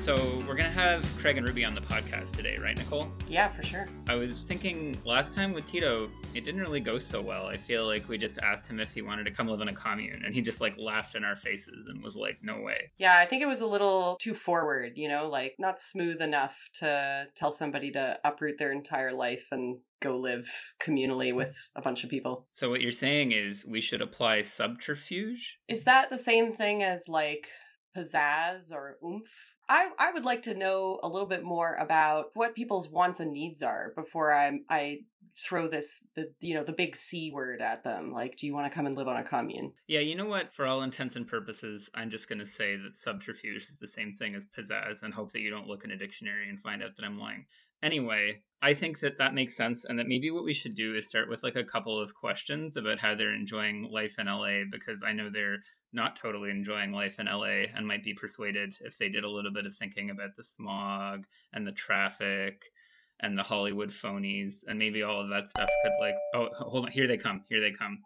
So we're gonna have Craig and Ruby on the podcast today, right, Nicole? Yeah, for sure. I was thinking last time with Tito, it didn't really go so well. I feel like we just asked him if he wanted to come live in a commune, and he just like laughed in our faces and was like, "No way." Yeah, I think it was a little too forward, you know, like not smooth enough to tell somebody to uproot their entire life and go live communally with a bunch of people. So what you're saying is we should apply subterfuge? Is that the same thing as like pizzazz or oomph? I, I would like to know a little bit more about what people's wants and needs are before I I throw this the you know the big C word at them. Like, do you want to come and live on a commune? Yeah, you know what? For all intents and purposes, I'm just gonna say that subterfuge is the same thing as pizzazz, and hope that you don't look in a dictionary and find out that I'm lying. Anyway, I think that that makes sense, and that maybe what we should do is start with like a couple of questions about how they're enjoying life in LA, because I know they're not totally enjoying life in LA and might be persuaded if they did a little bit of thinking about the smog and the traffic and the Hollywood phonies, and maybe all of that stuff could like. Oh, hold on! Here they come! Here they come!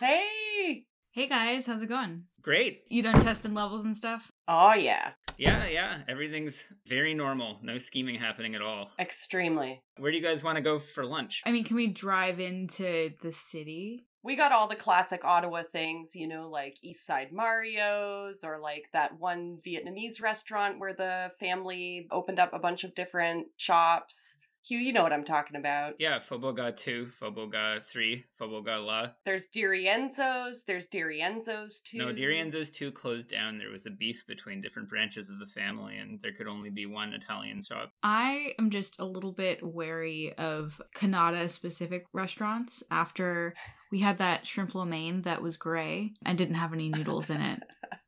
Hey! Hey guys, how's it going? Great! You done testing levels and stuff? Oh yeah, Yeah, yeah. Everything's very normal. No scheming happening at all. extremely. Where do you guys want to go for lunch? I mean, can we drive into the city? We got all the classic Ottawa things, you know, like East Side Mario's or like that one Vietnamese restaurant where the family opened up a bunch of different shops. Hugh, you know what I'm talking about. Yeah, Pho Bo Ga 2, Pho Bo Ga 3, Pho Bo Ga La. There's Dirienzo's, there's Dirienzo's too. No, Dirienzo's 2 closed down. There was a beef between different branches of the family, and there could only be one Italian shop. I am just a little bit wary of Canada specific restaurants after we had that shrimp lo mein that was gray and didn't have any noodles in it.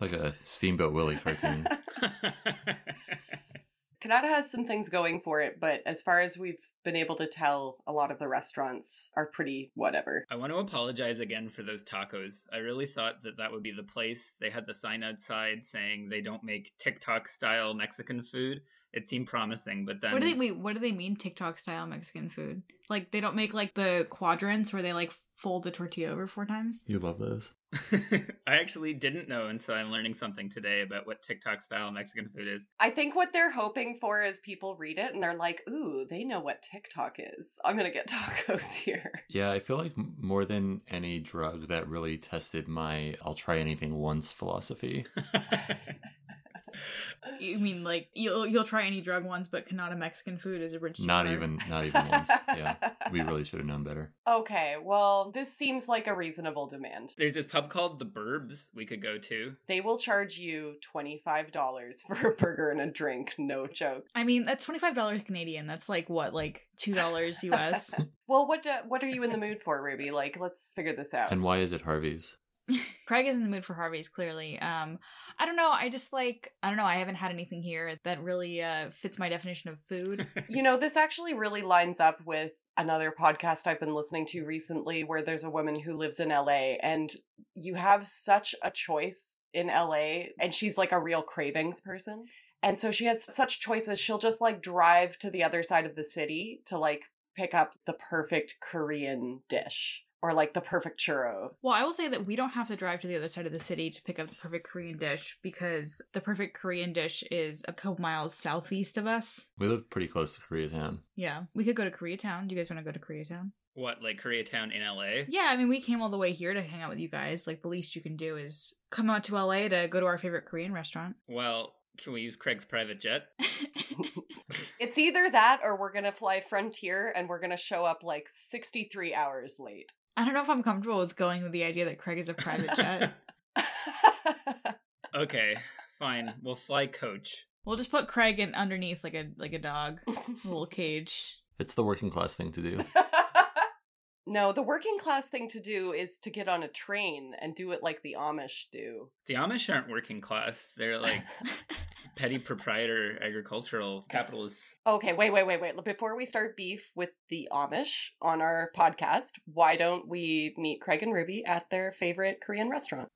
Like a Steamboat Willie cartoon. Canada has some things going for it, but as far as we've been able to tell, a lot of the restaurants are pretty whatever. I want to apologize again for those tacos. I really thought that that would be the place. They had the sign outside saying they don't make TikTok style Mexican food. It seemed promising, but then What do they wait? What do they mean TikTok style Mexican food? Like they don't make like the quadrants where they like fold the tortilla over four times. You love those. I actually didn't know, and so I'm learning something today about what TikTok style Mexican food is. I think what they're hoping for is people read it and they're like, ooh, they know what TikTok is. I'm going to get tacos here. Yeah, I feel like more than any drug that really tested my I'll try anything once philosophy. You mean like you'll you'll try any drug once, but Canada Mexican food is a rich. Not jar. even not even once. Yeah. We really should have known better. Okay, well, this seems like a reasonable demand. There's this pub called The Burbs we could go to. They will charge you $25 for a burger and a drink, no joke. I mean, that's twenty five dollars Canadian. That's like what, like two dollars US. Well, what do, what are you in the mood for, Ruby? Like, let's figure this out. And why is it Harvey's? Craig is in the mood for Harvey's clearly. Um, I don't know. I just like I don't know. I haven't had anything here that really uh, fits my definition of food. You know, this actually really lines up with another podcast I've been listening to recently where there's a woman who lives in LA and you have such a choice in LA and she's like a real cravings person. And so she has such choices. She'll just like drive to the other side of the city to like pick up the perfect Korean dish or like the perfect churro. Well, I will say that we don't have to drive to the other side of the city to pick up the perfect Korean dish because the perfect Korean dish is a couple miles southeast of us. We live pretty close to Koreatown. Yeah, we could go to Koreatown. Do you guys want to go to Koreatown? what, like Koreatown in LA? Yeah, I mean, we came all the way here to hang out with you guys. Like, the least you can do is come out to LA to go to our favorite Korean restaurant. Well, can we use Craig's private jet? It's either that or we're going to fly Frontier and we're going to show up like 63 hours late. I don't know if I'm comfortable with going with the idea that Craig is a private jet. Okay, fine. We'll fly coach. we'll just put Craig in underneath like a like a dog, a little cage. It's the working class thing to do. no, the working class thing to do is to get on a train and do it like the Amish do. The Amish aren't working class. They're like petty proprietor agricultural capitalists. Okay, wait, wait, wait, wait. Before we start beef with the Amish on our podcast, why don't we meet Craig and Ruby at their favorite Korean restaurant?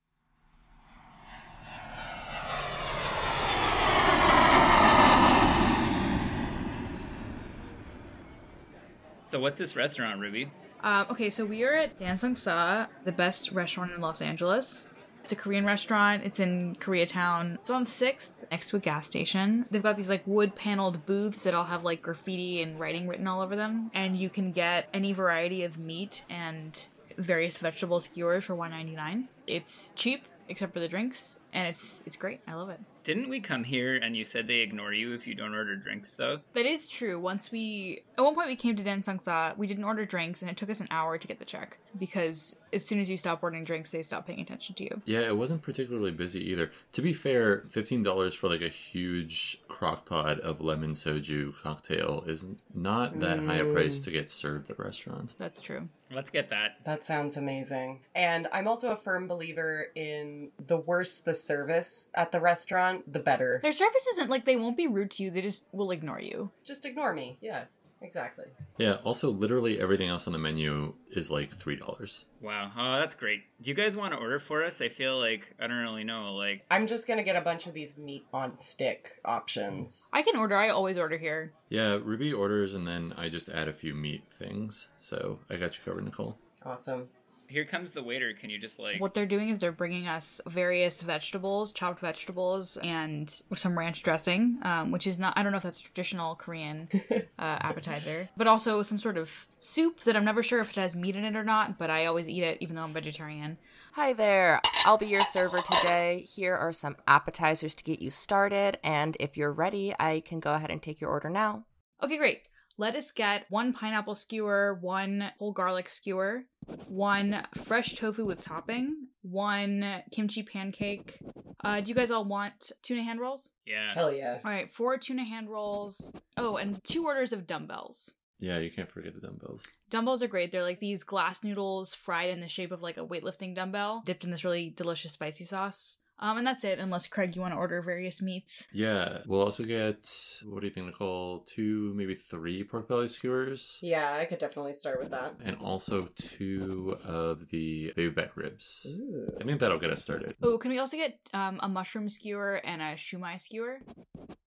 So what's this restaurant, Ruby? Um, okay, so we are at Dan Sung Sa, the best restaurant in Los Angeles. It's a Korean restaurant. It's in Koreatown. It's on 6th, next to a gas station. They've got these like wood paneled booths that all have like graffiti and writing written all over them. And you can get any variety of meat and various vegetable skewers for 1.99. It's cheap except for the drinks and it's it's great. I love it. Didn't we come here and you said they ignore you if you don't order drinks though? That is true. Once we at one point we came to Dan Sung Sa, we didn't order drinks and it took us an hour to get the check because as soon as you stop ordering drinks, they stop paying attention to you. Yeah, it wasn't particularly busy either. To be fair, fifteen dollars for like a huge crock pot of lemon soju cocktail is not that high a price mm. to get served at restaurants. That's true. Let's get that. That sounds amazing. And I'm also a firm believer in the worse the service at the restaurant, the better. Their service isn't like they won't be rude to you, they just will ignore you. Just ignore me. Yeah, exactly. Yeah, also literally everything else on the menu is like three dollars. Wow. Oh, that's great. Do you guys want to order for us? I feel like I don't really know. Like, I'm just gonna get a bunch of these meat on stick options. I can order, I always order here. Yeah, Ruby orders and then I just add a few meat things. So I got you covered, Nicole. Awesome. Here comes the waiter. Can you just like? What they're doing is they're bringing us various vegetables, chopped vegetables, and some ranch dressing, um, which is not, I don't know if that's traditional Korean uh, appetizer, but also some sort of soup that I'm never sure if it has meat in it or not, but I always eat it even though I'm vegetarian. Hi there. I'll be your server today. Here are some appetizers to get you started, and if you're ready, I can go ahead and take your order now. Okay, great. Let us get one pineapple skewer, one whole garlic skewer, one fresh tofu with topping, one kimchi pancake. Uh, do you guys all want tuna hand rolls? yeah. Hell yeah. All right, four tuna hand rolls. Oh, and two orders of dumbbells. Yeah, you can't forget the dumbbells. Dumbbells are great. They're like these glass noodles fried in the shape of like a weightlifting dumbbell, dipped in this really delicious spicy sauce. Um, and that's it. Unless Craig, you want to order various meats. Yeah, we'll also get what do you think, Nicole? Two, maybe three pork belly skewers. Yeah, I could definitely start with that. And also two of the baby back ribs. Ooh. I think that'll get us started. Oh, can we also get um, a mushroom skewer and a shumai skewer?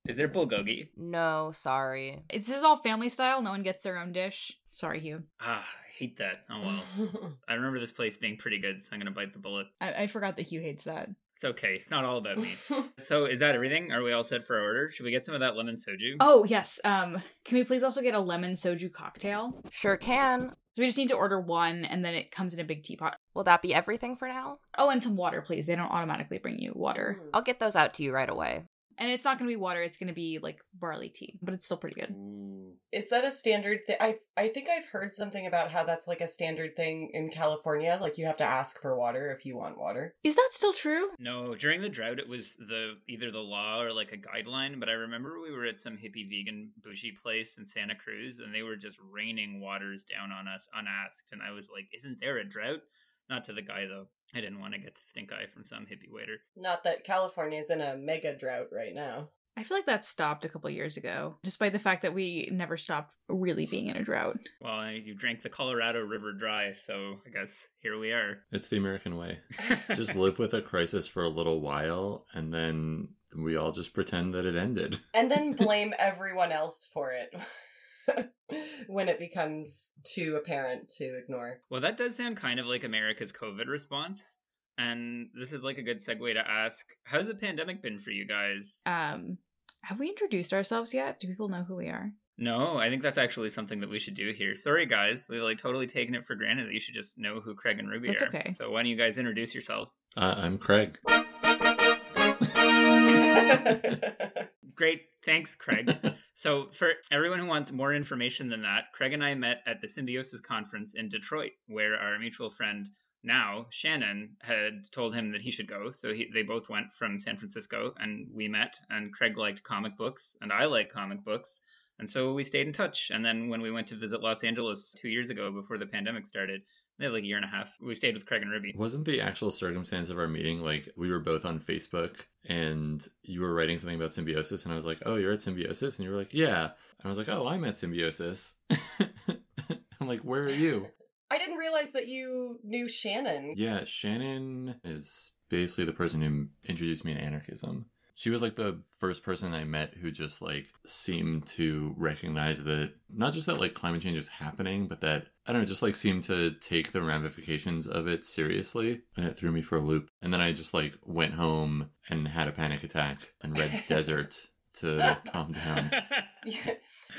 Is there bulgogi? No, sorry. This is all family style. No one gets their own dish. Sorry, Hugh. Ah, I hate that. Oh well. I remember this place being pretty good, so I'm gonna bite the bullet. I, I forgot that Hugh hates that. It's okay. It's not all about me. so is that everything? Are we all set for our order? Should we get some of that lemon soju? Oh yes. Um, can we please also get a lemon soju cocktail? Sure can. So we just need to order one, and then it comes in a big teapot. Will that be everything for now? Oh, and some water, please. They don't automatically bring you water. I'll get those out to you right away. And it's not going to be water, it's going to be like barley tea, but it's still pretty good. Ooh. Is that a standard thing? I I think I've heard something about how that's like a standard thing in California. Like you have to ask for water if you want water. Is that still true? No, during the drought, it was the either the law or like a guideline. But I remember we were at some hippie vegan bougie place in Santa Cruz, and they were just raining waters down on us unasked. And I was like, "Isn't there a drought?" Not to the guy though. I didn't want to get the stink eye from some hippie waiter. Not that California's in a mega drought right now. I feel like that stopped a couple years ago, despite the fact that we never stopped really being in a drought. Well, you drank the Colorado River dry, so I guess here we are. It's the American way. Just live with a crisis for a little while, and then we all just pretend that it ended. And then blame everyone else for it when it becomes too apparent to ignore. Well, that does sound kind of like America's COVID response. And this is like a good segue to ask how's the pandemic been for you guys? Um, have we introduced ourselves yet? Do people know who we are? No, I think that's actually something that we should do here. Sorry, guys. We've like totally taken it for granted that you should just know who Craig and Ruby That's are. okay. So why don't you guys introduce yourselves? Uh, I'm Craig. Great. Thanks, Craig. So, for everyone who wants more information than that, Craig and I met at the Symbiosis Conference in Detroit, where our mutual friend, now Shannon, had told him that he should go. So, he, they both went from San Francisco and we met. And Craig liked comic books, and I like comic books. And so we stayed in touch. And then when we went to visit Los Angeles two years ago before the pandemic started, they had like a year and a half, we stayed with Craig and Ruby. Wasn't the actual circumstance of our meeting like we were both on Facebook and you were writing something about symbiosis and I was like, "Oh, you're at symbiosis?" and you were like, "Yeah." And I was like, "Oh, I'm at symbiosis." I'm like, "Where are you?" I didn't realize that you knew Shannon. Yeah, Shannon is basically the person who introduced me to anarchism. She was like the first person I met who just like seemed to recognize that not just that like climate change is happening, but that I don't know, just like seemed to take the ramifications of it seriously. And it threw me for a loop. And then I just like went home and had a panic attack and read Desert to calm down. you,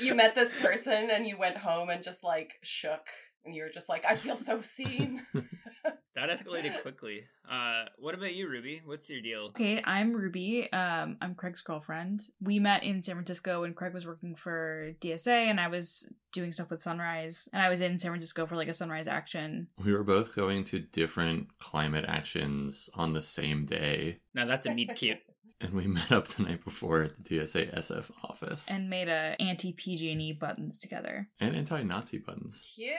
you met this person and you went home and just like shook and you were just like, I feel so seen. that escalated quickly. Uh, what about you, Ruby? What's your deal? Okay, I'm Ruby. Um, I'm Craig's girlfriend. We met in San Francisco when Craig was working for DSA and I was doing stuff with Sunrise. And I was in San Francisco for like a Sunrise action. We were both going to different climate actions on the same day. Now that's a meet cute. and we met up the night before at the DSA SF office and made a anti PG&E buttons together and anti-Nazi buttons. Cute.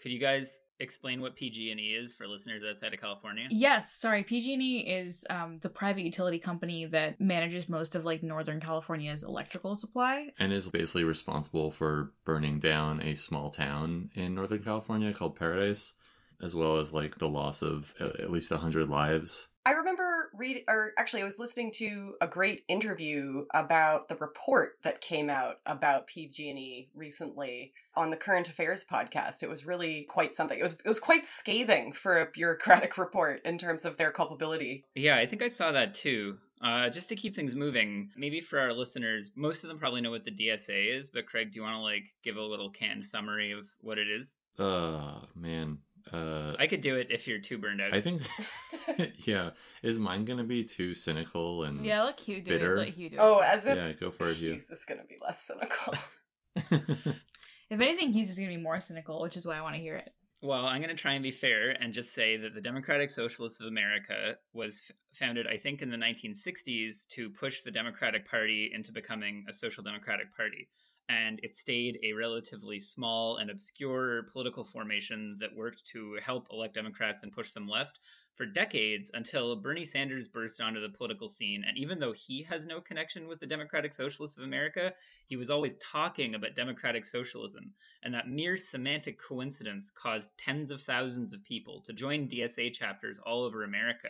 Could you guys explain what PG&E is for listeners outside of California? Yes, sorry. PG&E is um, the private utility company that manages most of like Northern California's electrical supply, and is basically responsible for burning down a small town in Northern California called Paradise, as well as like the loss of at least hundred lives. I remember read or actually I was listening to a great interview about the report that came out about PG&E recently on the Current Affairs podcast. It was really quite something. It was it was quite scathing for a bureaucratic report in terms of their culpability. Yeah, I think I saw that too. Uh, just to keep things moving, maybe for our listeners, most of them probably know what the DSA is, but Craig, do you want to like give a little canned summary of what it is? Uh, man, uh, I could do it if you're too burned out. I think, yeah. Is mine gonna be too cynical and yeah? Let Hugh do bitter? it. Let Hugh do Oh, it. as if yeah? Go for it, Hugh. Hugh's is going to be less cynical. If anything, Hugh's is going to be more cynical, which is why I want to hear it. Well, I'm going to try and be fair and just say that the Democratic Socialists of America was f- founded, I think, in the 1960s to push the Democratic Party into becoming a social democratic party. And it stayed a relatively small and obscure political formation that worked to help elect Democrats and push them left for decades until Bernie Sanders burst onto the political scene. And even though he has no connection with the Democratic Socialists of America, he was always talking about democratic socialism. And that mere semantic coincidence caused tens of thousands of people to join DSA chapters all over America.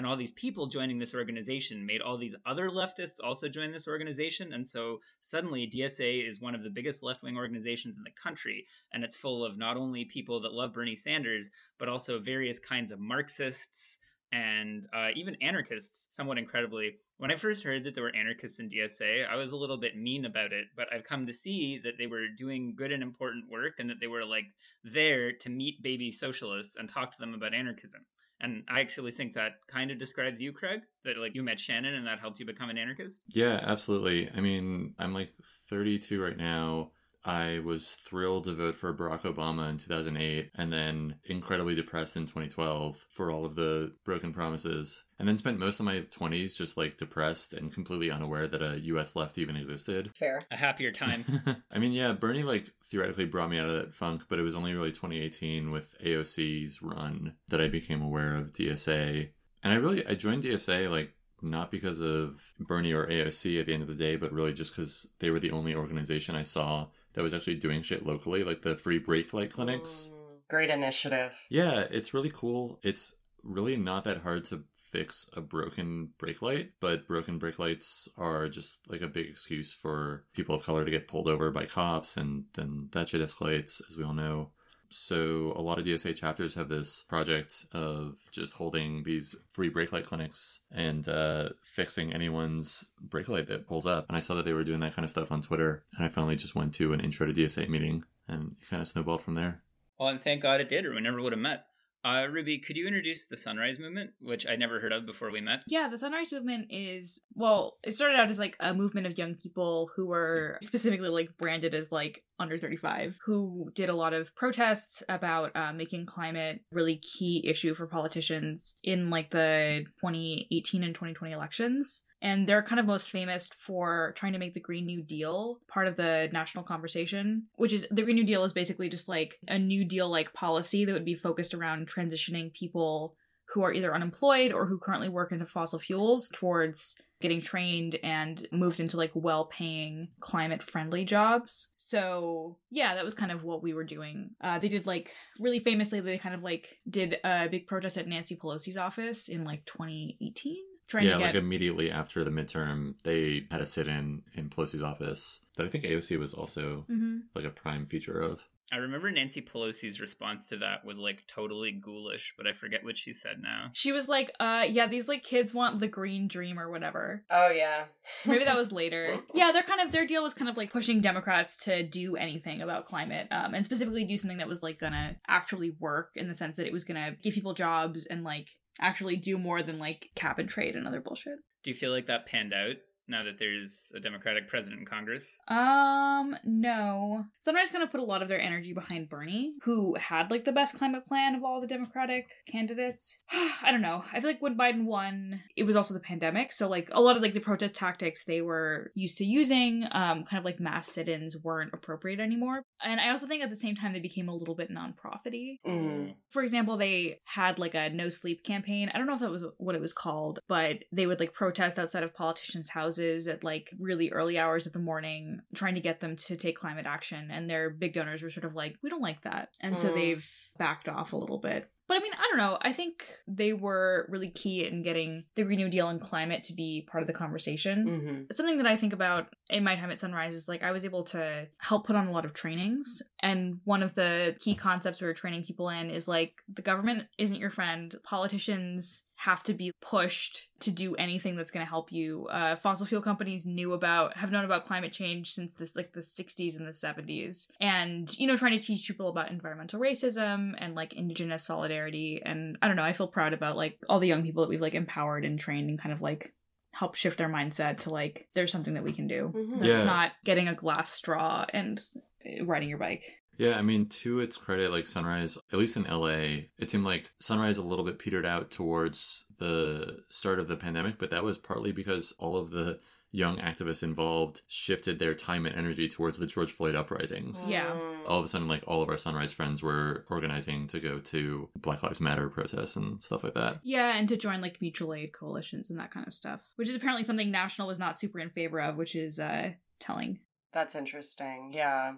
And all these people joining this organization made all these other leftists also join this organization. And so suddenly DSA is one of the biggest left wing organizations in the country. And it's full of not only people that love Bernie Sanders, but also various kinds of Marxists and uh, even anarchists, somewhat incredibly. When I first heard that there were anarchists in DSA, I was a little bit mean about it, but I've come to see that they were doing good and important work and that they were like there to meet baby socialists and talk to them about anarchism. And I actually think that kind of describes you, Craig. That like you met Shannon and that helped you become an anarchist. Yeah, absolutely. I mean, I'm like 32 right now. I was thrilled to vote for Barack Obama in 2008 and then incredibly depressed in 2012 for all of the broken promises. And then spent most of my 20s just like depressed and completely unaware that a US left even existed. Fair. A happier time. I mean, yeah, Bernie like theoretically brought me out of that funk, but it was only really 2018 with AOC's run that I became aware of DSA. And I really I joined DSA like not because of Bernie or AOC at the end of the day, but really just because they were the only organization I saw that was actually doing shit locally, like the free brake light clinics. Mm, great initiative. Yeah, it's really cool. It's really not that hard to fix a broken brake light, but broken brake lights are just like a big excuse for people of color to get pulled over by cops, and then that shit escalates, as we all know. So a lot of DSA chapters have this project of just holding these free brake light clinics and uh, fixing anyone's brake light that pulls up. And I saw that they were doing that kind of stuff on Twitter, and I finally just went to an intro to DSA meeting, and it kind of snowballed from there. well, and thank God it did, or we never would have met. Uh, Ruby, could you introduce the Sunrise Movement, which I'd never heard of before we met? Yeah, the Sunrise Movement is, well, it started out as like a movement of young people who were specifically like branded as like under 35, who did a lot of protests about uh, making climate really key issue for politicians in like the 2018 and 2020 elections. And they're kind of most famous for trying to make the Green New Deal part of the national conversation, which is the Green New Deal is basically just like a New Deal like policy that would be focused around transitioning people who are either unemployed or who currently work into fossil fuels towards getting trained and moved into like well paying climate friendly jobs. So, yeah, that was kind of what we were doing. Uh, they did like really famously, they kind of like did a big protest at Nancy Pelosi's office in like 2018. Trying yeah, to get like immediately after the midterm, they had a sit-in in Pelosi's office that I think AOC was also Mhm. like a prime feature of. I remember Nancy Pelosi's response to that was like totally ghoulish, but I forget what she said now. She was like, uh, yeah, these like kids want the green dream or whatever. Oh yeah. Maybe that was later. Yeah, they're kind of their deal was kind of like pushing Democrats to do anything about climate, um, and specifically do something that was like gonna actually work in the sense that it was gonna give people jobs and like actually do more than like cap and trade and other bullshit. Do you feel like that panned out now that there's a Democratic president in Congress? Um, no. Sunrise going to put a lot of their energy behind Bernie, who had like the best climate plan of all the Democratic candidates. I don't know. I feel like when Biden won, it was also the pandemic, so like a lot of like the protest tactics they were used to using, um, kind of like mass sit-ins weren't appropriate anymore. And I also think at the same time they became a little bit non-profity. Mm. For example, they had like a no sleep campaign. I don't know if that was what it was called, but they would like protest outside of politicians' houses at like really early hours of the morning, trying to get them to take climate action. And their big donors were sort of like, we don't like that. And so Mm. they've backed off a little bit. But I mean, I don't know. I think they were really key in getting the Green New Deal and climate to be part of the conversation hmm something that I think about in my time at Sunrise is like I was able to help put on a lot of trainings. And one of the key concepts we were training people in is like the government isn't your friend. Politicians have to be pushed to do anything that's going to help you. Uh, fossil fuel companies knew about, have known about climate change since this like the 60s and the 70s. And, you know, trying to teach people about environmental racism and like indigenous solidarity. And I don't know, I feel proud about like all the young people that we've like empowered and trained and kind of like help shift their mindset to like there's something that we can do Mhm. that's Yeah. not getting a glass straw and uh, riding your bike Yeah, I mean, to its credit, like Sunrise, at least in LA, it seemed like Sunrise a little bit petered out towards the start of the pandemic, but that was partly because all of the young activists involved shifted their time and energy towards the George Floyd uprisings. Yeah. Mm. All of a sudden, like all of our Sunrise friends were organizing to go to Black Lives Matter protests and stuff like that. yeah and to join like mutual aid coalitions and that kind of stuff which is apparently something national was not super in favor of which is uh telling That's interesting. Yeah.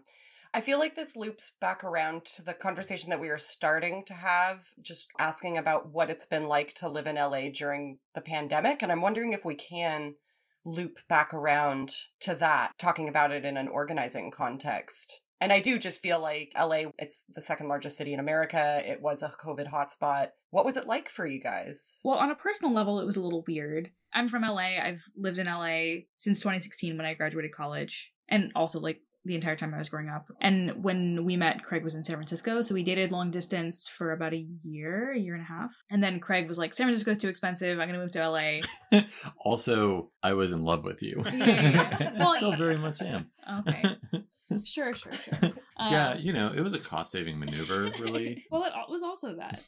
I feel like this loops back around to the conversation that we were starting to have, just asking about what it's been like to live in LA during the pandemic. And I'm wondering if we can loop back around to that, talking about it in an organizing context. And I do just feel like LA, it's the second largest city in America. It was a COVID hotspot. What was it like for you guys? well on a personal level it was a little weird i'm from la i've lived in la since 2016 when i graduated college and also like the entire time I was growing up. And when we met, Craig was in San Francisco. So we dated long distance for about a year, a year and a half. And then Craig was like, San Francisco's too expensive. I'm going to move to LA. also, I was in love with you. Yeah. Well, I still yeah. very much am. Okay. Sure, sure, sure. yeah, Um, you know, it was a cost saving maneuver, really. well, it was also that.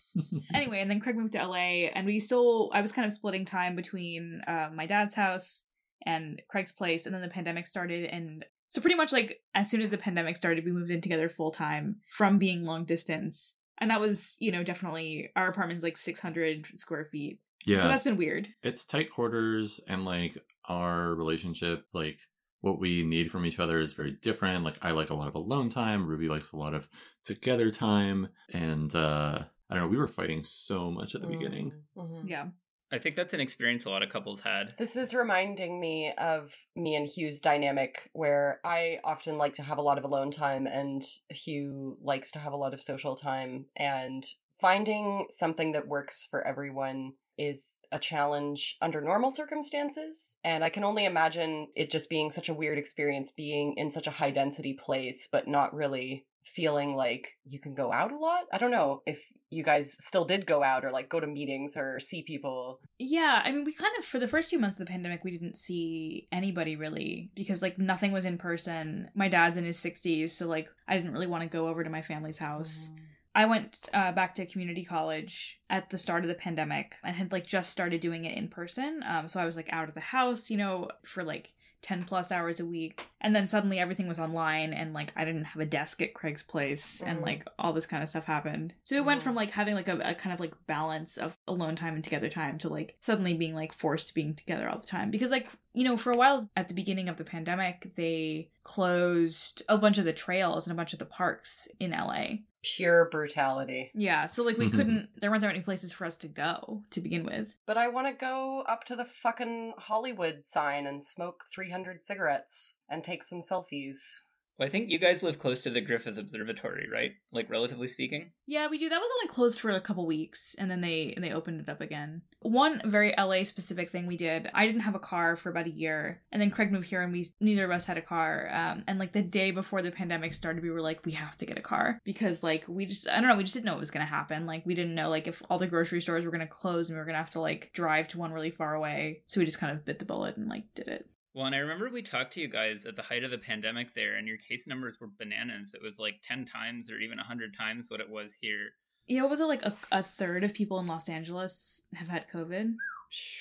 Anyway, and then Craig moved to LA, and we still, I was kind of splitting time between uh, my dad's house and Craig's place, and then the pandemic started. And so, pretty much like as soon as the pandemic started, we moved in together full time from being long distance. And that was, you know, definitely our apartment's like 600 square feet. yeah. So that's been weird. it's tight quarters and like our relationship like what we need from each other is very different like i like a lot of alone time ruby likes a lot of together time and uh i don't know we were fighting so much at the beginning Mhm. Yeah. I think that's an experience a lot of couples had. This is reminding me of me and Hugh's dynamic, where I often like to have a lot of alone time, and Hugh likes to have a lot of social time. And finding something that works for everyone is a challenge under normal circumstances. And I can only imagine it just being such a weird experience being in such a high density place, but not really feeling like you can go out a lot. I don't know if you guys still did go out or like go to meetings or see people. Yeah, I mean, we kind of, for the first few months of the pandemic, we didn't see anybody really because, like, nothing was in person. My dad's in his 60s, so, like, I didn't really want to go over to my family's house. I went uh, back to community college at the start of the pandemic and had, like, just started doing it in person. Um, so I was, like, out of the house, you know, for, like, 10 plus hours a week. And then suddenly everything was online and, like, I didn't have a desk at Craig's place and, Mhm. like, all this kind of stuff happened. So it went Mhm. from, like, having, like, a, a kind of, like, balance of alone time and together time to, like, suddenly being, like, forced to being together all the time. Because, like, you know, for a while at the beginning of the pandemic, they closed a bunch of the trails and a bunch of the parks in LA. Pure brutality. Yeah, so like we Mhm. couldn't there weren't that many places for us to go to begin with. But I want to go up to the fucking Hollywood sign and smoke 300 cigarettes and take some selfies. Well, I think you guys live close to the Griffith Observatory, right? Like relatively speaking. Yeah, we do. That was only closed for a couple weeks, and then they and they opened it up again. One very LA specific thing we did. I didn't have a car for about a year, and then Craig moved here, and we neither of us had a car. Um, and like the day before the pandemic started, we were like, we have to get a car because like we just I don't know, we just didn't know what was gonna happen. Like we didn't know like if all the grocery stores were gonna close and we were gonna have to like drive to one really far away. So we just kind of bit the bullet and like did it. Well, and I remember we talked to you guys at the height of the pandemic there, and your case numbers were bananas. It was like 10 times or even 100 times what it was here. Yeah, what was it like a, a third of people in Los Angeles have had COVID?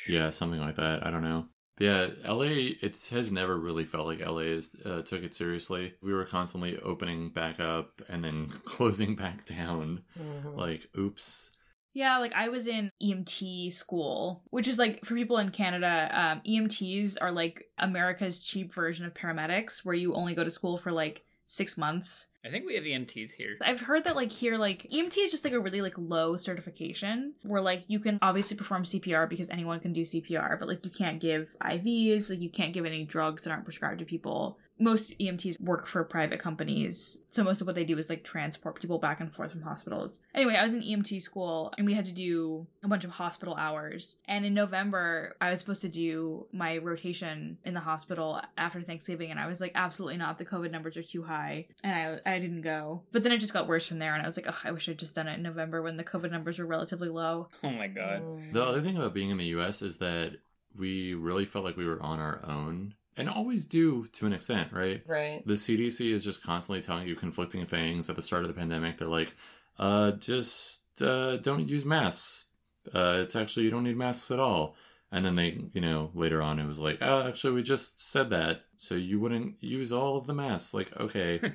Yeah, something like that. I don't know. But yeah, LA, it has never really felt like LA is, uh, took it seriously. We were constantly opening back up and then closing back down. Like, oops. Yeah, like I was in EMT school, which is like for people in Canada, um, EMTs are like America's cheap version of paramedics, where you only go to school for like six months. I think we have EMTs here. I've heard that like here, like EMT is just like a really like low certification where like you can obviously perform CPR because anyone can do CPR, but like you can't give IVs, like you can't give any drugs that aren't prescribed to people. Most EMTs work for private companies, so most of what they do is like transport people back and forth from hospitals. Anyway, I was in EMT school and we had to do a bunch of hospital hours. And in November, I was supposed to do my rotation in the hospital after Thanksgiving, and I was like, absolutely not. The COVID numbers are too high, and I I didn't go. But then it just got worse from there, and I was like, oh, I wish I'd just done it in November when the COVID numbers were relatively low. Oh my god. Oh. The other thing about being in the US is that we really felt like we were on our own and always do to an extent, right? Right. The CDC is just constantly telling you conflicting things. At the start of the pandemic, they're like, uh, just uh, don't use masks. Uh, it's actually, you don't need masks at all. And then they, you know, later on it was like, oh, actually, we just said that. So you wouldn't use all of the masks. Like, okay.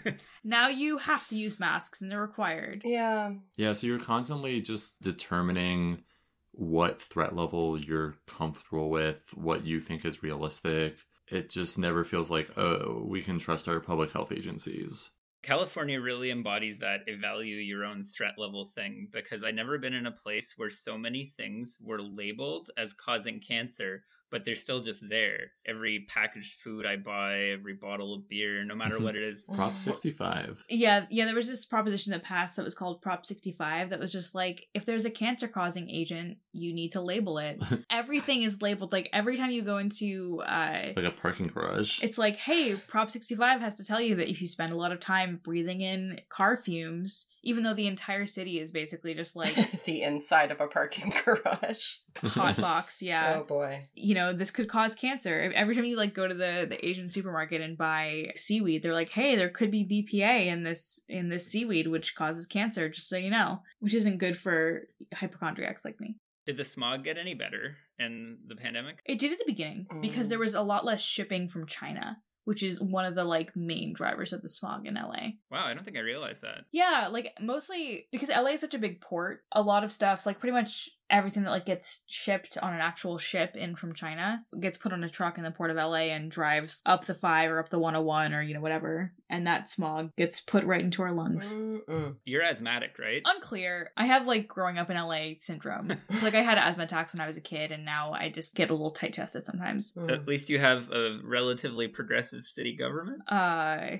Now you have to use masks, and they're required. Yeah. Yeah, so you're constantly just determining what threat level you're comfortable with, what you think is realistic. It just never feels like, oh, we can trust our public health agencies. California really embodies that evaluate your own threat level thing because I've never been in a place where so many things were labeled as causing cancer, but they're still just there. Every packaged food I buy, every bottle of beer, no matter what it is. Prop 65. Yeah, yeah, there was this proposition that passed that was called Prop 65 that was just like if there's a cancer causing agent, you need to label it. Everything is labeled like every time you go into uh Like a parking garage. it's like, hey, Prop 65 has to tell you that if you spend a lot of time breathing in car fumes, even though the entire city is basically just like the inside of a parking garage. hot box, yeah. Oh boy. you know this could cause cancer every time you like go to the the asian supermarket and buy seaweed they're like hey there could be bpa in this in this seaweed which causes cancer just so you know which isn't good for hypochondriacs like me Did the smog get any better in the pandemic? it did at the beginning because Mm. there was a lot less shipping from china which is one of the like main drivers of the smog in la Wow, I don't think I realized that. yeah like mostly because la is such a big port a lot of stuff like pretty much everything that like gets shipped on an actual ship in from china gets put on a truck in the port of la and drives up the 5 or up the 101 or you know whatever and that smog gets put right into our lungs Mm-mm. You're asthmatic, right? unclear i have like growing up in la syndrome so like i had asthma attacks when i was a kid and now i just get a little tight chested sometimes Mm. At least you have a relatively progressive city government. uh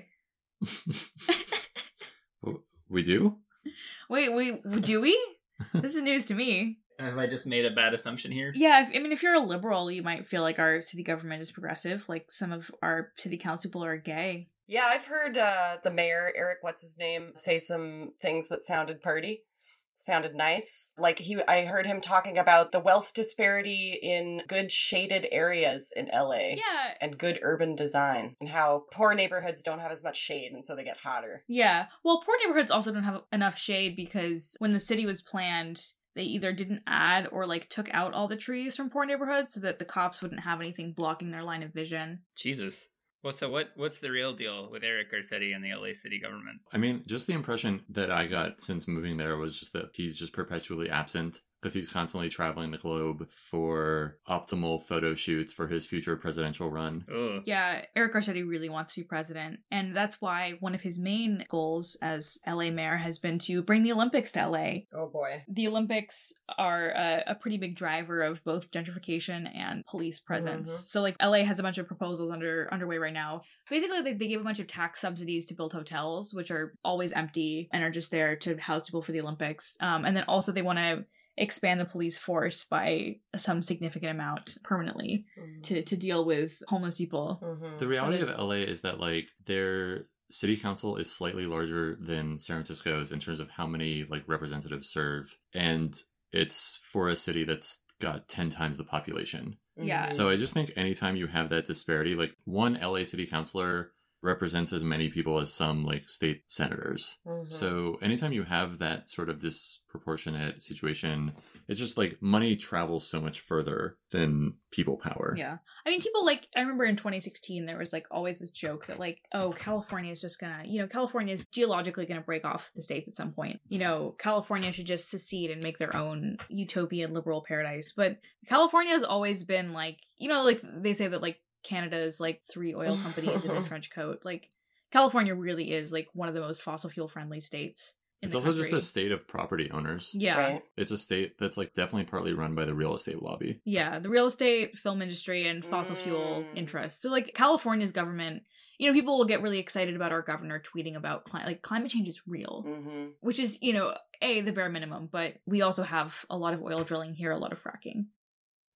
we do? wait wait do we this is news to me Have I just made a bad assumption here? Yeah, if, I mean, if you're a liberal, you might feel like our city government is progressive. Like some of our city council people are gay. Yeah, I've heard uh, the mayor, Eric, what's his name, say some things that sounded party. Sounded nice. Like he I heard him talking about the wealth disparity in good shaded areas in LA. Yeah. And good urban design, and how poor neighborhoods don't have as much shade, and so they get hotter. Yeah. Well, poor neighborhoods also don't have enough shade because when the city was planned, they either didn't add or like took out all the trees from poor neighborhoods so that the cops wouldn't have anything blocking their line of vision. Jesus. Well, so what? What's the real deal with Eric Garcetti and the LA city government? I mean, just the impression that I got since moving there was just that he's just perpetually absent. Because he's constantly traveling the globe for optimal photo shoots for his future presidential run. Ugh. Yeah, Eric Garcetti really wants to be president. And that's why one of his main goals as LA mayor has been to bring the Olympics to LA. Oh boy. The Olympics are a, a pretty big driver of both gentrification and police presence. Mhm. So, like, LA has a bunch of proposals under underway right now. Basically, they, they give a bunch of tax subsidies to build hotels, which are always empty and are just there to house people for the Olympics. Um, and then also, they want to expand the police force by some significant amount permanently to, to deal with homeless people. Mm-hmm. The reality of LA is that like their city council is slightly larger than San Francisco's in terms of how many like representatives serve, and it's for a city that's got ten times the population. Yeah. Mm-hmm. So I just think anytime you have that disparity, like one LA city councilor represents as many people as some like state senators. Mhm. So anytime you have that sort of disproportionate situation, it's just like money travels so much further than people power. Yeah. I mean, people like, I remember in 2016, there was like always this joke that, like, oh, California is just gonna, you know, California is geologically gonna break off the states at some point. You know, California should just secede and make their own utopian liberal paradise. But California has always been like, you know, like they say that, like, Canada is like three oil companies in a trench coat. Like, California really is like one of the most fossil fuel friendly states. In It's the also just a state of property owners. Yeah. Right. It's a state that's like definitely partly run by the real estate lobby. Yeah, the real estate, film industry, and fossil fuel Mm. interests. So, like California's government, you know, people will get really excited about our governor tweeting about cli- like climate change is real, Mm-hmm. which is you know a the bare minimum. But we also have a lot of oil drilling here, a lot of fracking.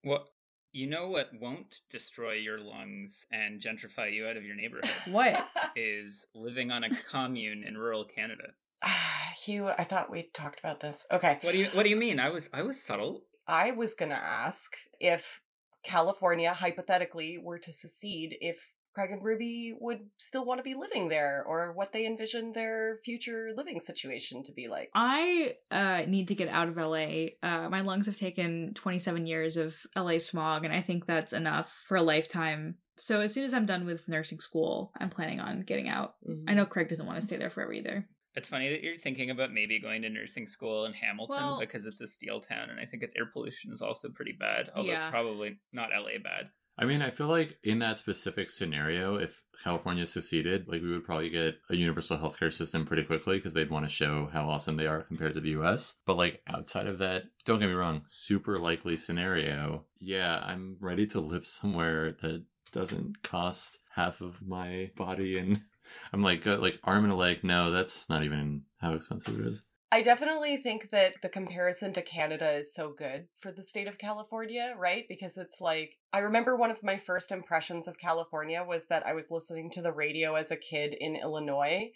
What you know what won't destroy your lungs and gentrify you out of your neighborhood What? is living on a commune in rural Canada. Ah, Hugh, I thought we talked about this. Okay. What do you what do you mean? I was I was subtle. I was going to ask if California hypothetically were to secede, if Craig and Ruby would still want to be living there or what they envision their future living situation to be like. I uh, need to get out of LA. Uh, my lungs have taken 27 years of LA smog, and I think that's enough for a lifetime. So as soon as I'm done with nursing school, I'm planning on getting out. I know Craig doesn't want to stay there forever either. It's funny that you're thinking about maybe going to nursing school in Hamilton Well- because it's a steel town and I think its air pollution is also pretty bad. Although Yeah. probably not LA bad. I mean, I feel like in that specific scenario, if California seceded, like we would probably get a universal healthcare system pretty quickly because they'd want to show how awesome they are compared to the US. But like outside of that, don't get me wrong, super likely scenario. Yeah, I'm ready to live somewhere that doesn't cost half of my body and I'm like like arm and a leg. No, that's not even how expensive it is. I definitely think that the comparison to Canada is so good for the state of California, right? Because it's like, I remember one of my first impressions of California was that I was listening to the radio as a kid in Illinois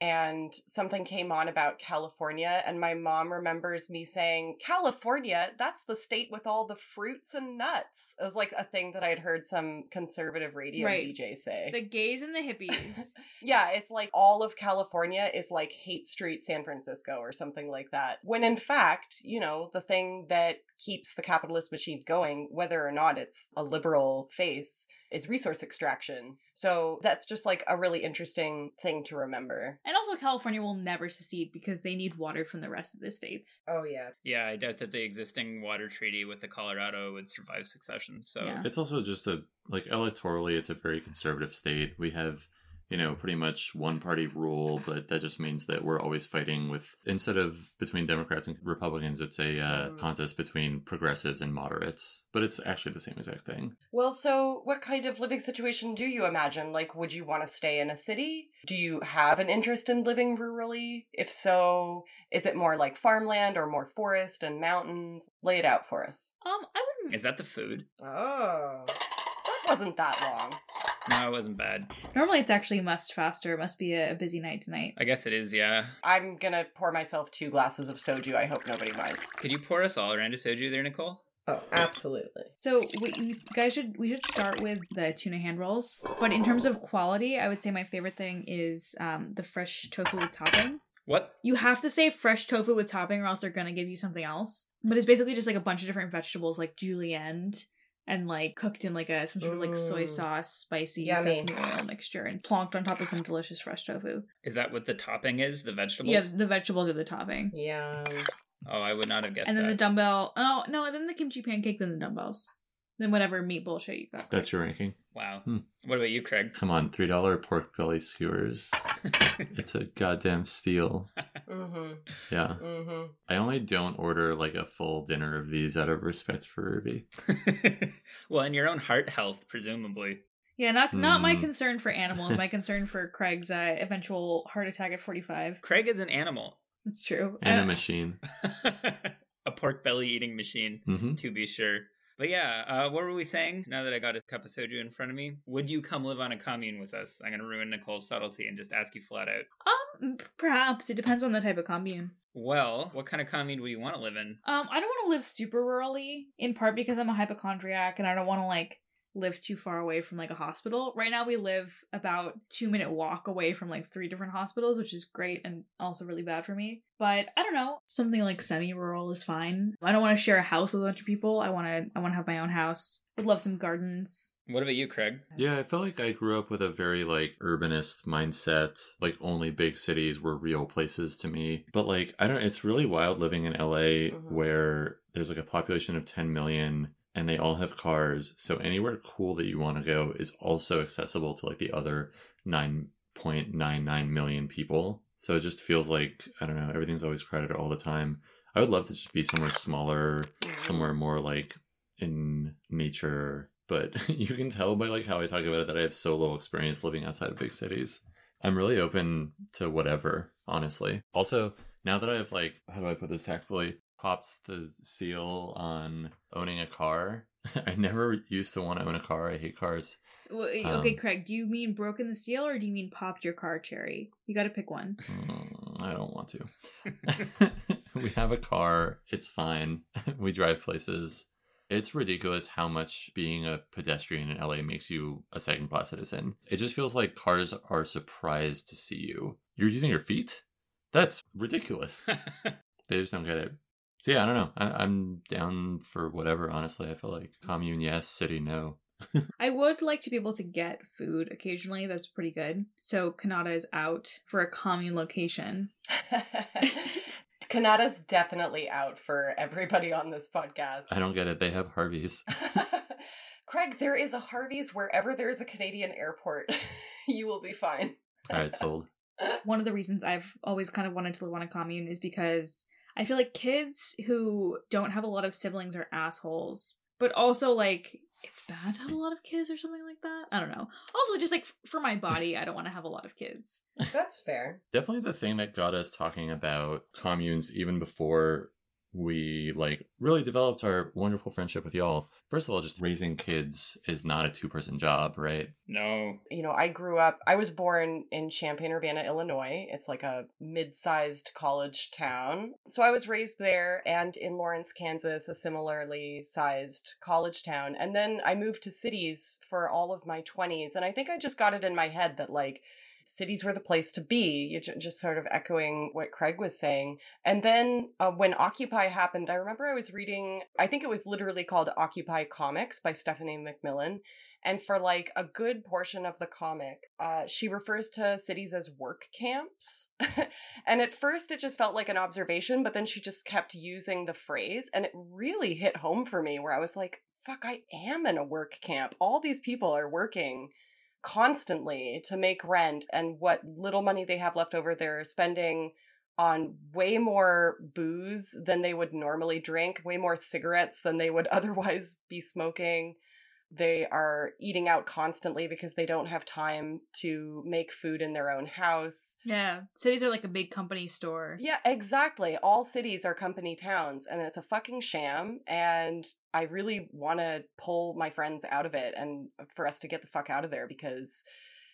and something came on about California. And my mom remembers me saying, California, that's the state with all the fruits and nuts. It was like a thing that I'd heard some conservative radio Right. DJ say. The gays and the hippies. Yeah, it's like all of California is like Haight Street San Francisco or something like that. When in fact, you know, the thing that keeps the capitalist machine going, whether or not it's a liberal face, is resource extraction. So that's just like a really interesting thing to remember. and also, California will never secede because they need water from the rest of the states. Oh, yeah. Yeah, I doubt that the existing water treaty with the Colorado would survive succession. So Yeah. It's also just a like electorally, it's a very conservative state. We have, you know, pretty much one party rule, but that just means that we're always fighting with instead of between Democrats and Republicans, it's a uh, Mm. contest between progressives and moderates. But it's actually the same exact thing. Well, so what kind of living situation do you imagine? Like, would you want to stay in a city? Do you have an interest in living rurally? If so, is it more like farmland or more forest and mountains? Lay it out for us. Um, I wouldn't. is that the food? Oh. That wasn't that long. No, it wasn't bad. Normally, it's actually must faster. It must be a, a busy night tonight. I guess it is, yeah. I'm gonna pour myself two glasses of soju. I hope nobody minds. Could you pour us all around a soju there, Nicole? Oh, absolutely. So we you guys should we should start with the tuna hand rolls. But in terms of quality, I would say my favorite thing is um, the fresh tofu with topping. What? You have to say fresh tofu with topping, or else they're gonna give you something else. But it's basically just like a bunch of different vegetables, like julienne, and like cooked in like a some sort of like soy sauce, spicy Yummy. sesame oil mixture, and plonked on top of some delicious fresh tofu. Is that what the topping is? The vegetables? Yeah, the vegetables are the topping. Yeah. Oh, I would not have guessed and then that. the dumbbell. Oh no, and then the kimchi pancake, then the dumbbells, then whatever meat bullshit you got. That's your ranking. wow. Hmm. What about you, Craig? Come on, three dollar pork belly skewers. It's a goddamn steal. Mm-hmm. Yeah. Mm-hmm. I only don't order like a full dinner of these out of respect for Ruby. well, in your own heart health, presumably. Yeah, not not my Hmm. concern for animals. my concern for Craig's uh, eventual heart attack at forty five. Craig is an animal. That's true. And a Uh, machine. a pork belly eating machine, hmm to be sure. But yeah, uh, what were we saying? Now that I got a cup of soju in front of me, would you come live on a commune with us? I'm gonna ruin Nicole's subtlety and just ask you flat out. um, perhaps it depends on the type of commune. Well, what kind of commune would you want to live in? Um, I don't want to live super rurally, in part because I'm a hypochondriac and I don't want to like live too far away from like a hospital. Right now we live about two minute walk away from like three different hospitals, which is great and also really bad for me. But I don't know, something like semi rural is fine. I don't want to share a house with a bunch of people. I want to I want to have my own house. Would love some gardens. What about you, Craig? Yeah, I feel like I grew up with a very like urbanist mindset. Like only big cities were real places to me. But like I don't it's really wild living in LA Mhm. where there's like a population of 10 million and they all have cars. So anywhere cool that you want to go is also accessible to like the other 9.99 million people. So it just feels like I don't know, everything's always crowded all the time. I would love to just be somewhere smaller, somewhere more like in nature. But you can tell by like how I talk about it that I have so little experience living outside of big cities. I'm really open to whatever, honestly. Also, now that I've like how do I put this tactfully, popped the seal on owning a car. I never used to want to own a car. I hate cars. Well, okay, Um, Craig, do you mean broken the seal or do you mean popped your car cherry? You got to pick one. Mm, I don't want to. we have a car. It's fine. we drive places. It's ridiculous how much being a pedestrian in LA makes you a second class citizen. It just feels like cars are surprised to see you. You're using your feet? That's ridiculous. they just don't get it. So yeah, I don't know. I, I'm down for whatever, honestly. I feel like commune, yes, city, no. I would like to be able to get food occasionally. That's pretty good. So Kanata is out for a commune location. Kanata's definitely out for everybody on this podcast. I don't get it. They have Harveys. Craig, there is a Harvey's wherever there's a Canadian airport. you will be fine. All right, sold. One of the reasons I've always kind of wanted to live on a commune is because I feel like kids who don't have a lot of siblings are assholes. But also like it's bad to have a lot of kids or something like that. I don't know. Also just like for my body, I don't want to have a lot of kids. That's fair. definitely the thing that got us talking about communes even before we like really developed our wonderful friendship with y'all. First of all, just raising kids is not a two person job, right? no. You know, I grew up, I was born in Champaign Urbana, Illinois. It's like a mid sized college town. So I was raised there and in Lawrence, Kansas, a similarly sized college town. And then I moved to cities for all of my 20s. And I think I just got it in my head that like, cities were the place to be. You ju- just sort of echoing what Craig was saying. And then uh, when Occupy happened, I remember I was reading, I think it was literally called Occupy Comics by Stephanie McMillan. And for like a good portion of the comic, uh, she refers to cities as work camps. and at first it just felt like an observation, but then she just kept using the phrase. And it really hit home for me where I was like, fuck, I am in a work camp. All these people are working constantly to make rent and what little money they have left over they're spending on way more booze than they would normally drink way more cigarettes than they would otherwise be smoking they are eating out constantly because they don't have time to make food in their own house Yeah. Cities are like a big company store. yeah, exactly. All cities are company towns, and it's a fucking sham. And I really want to pull my friends out of it and for us to get the fuck out of there because,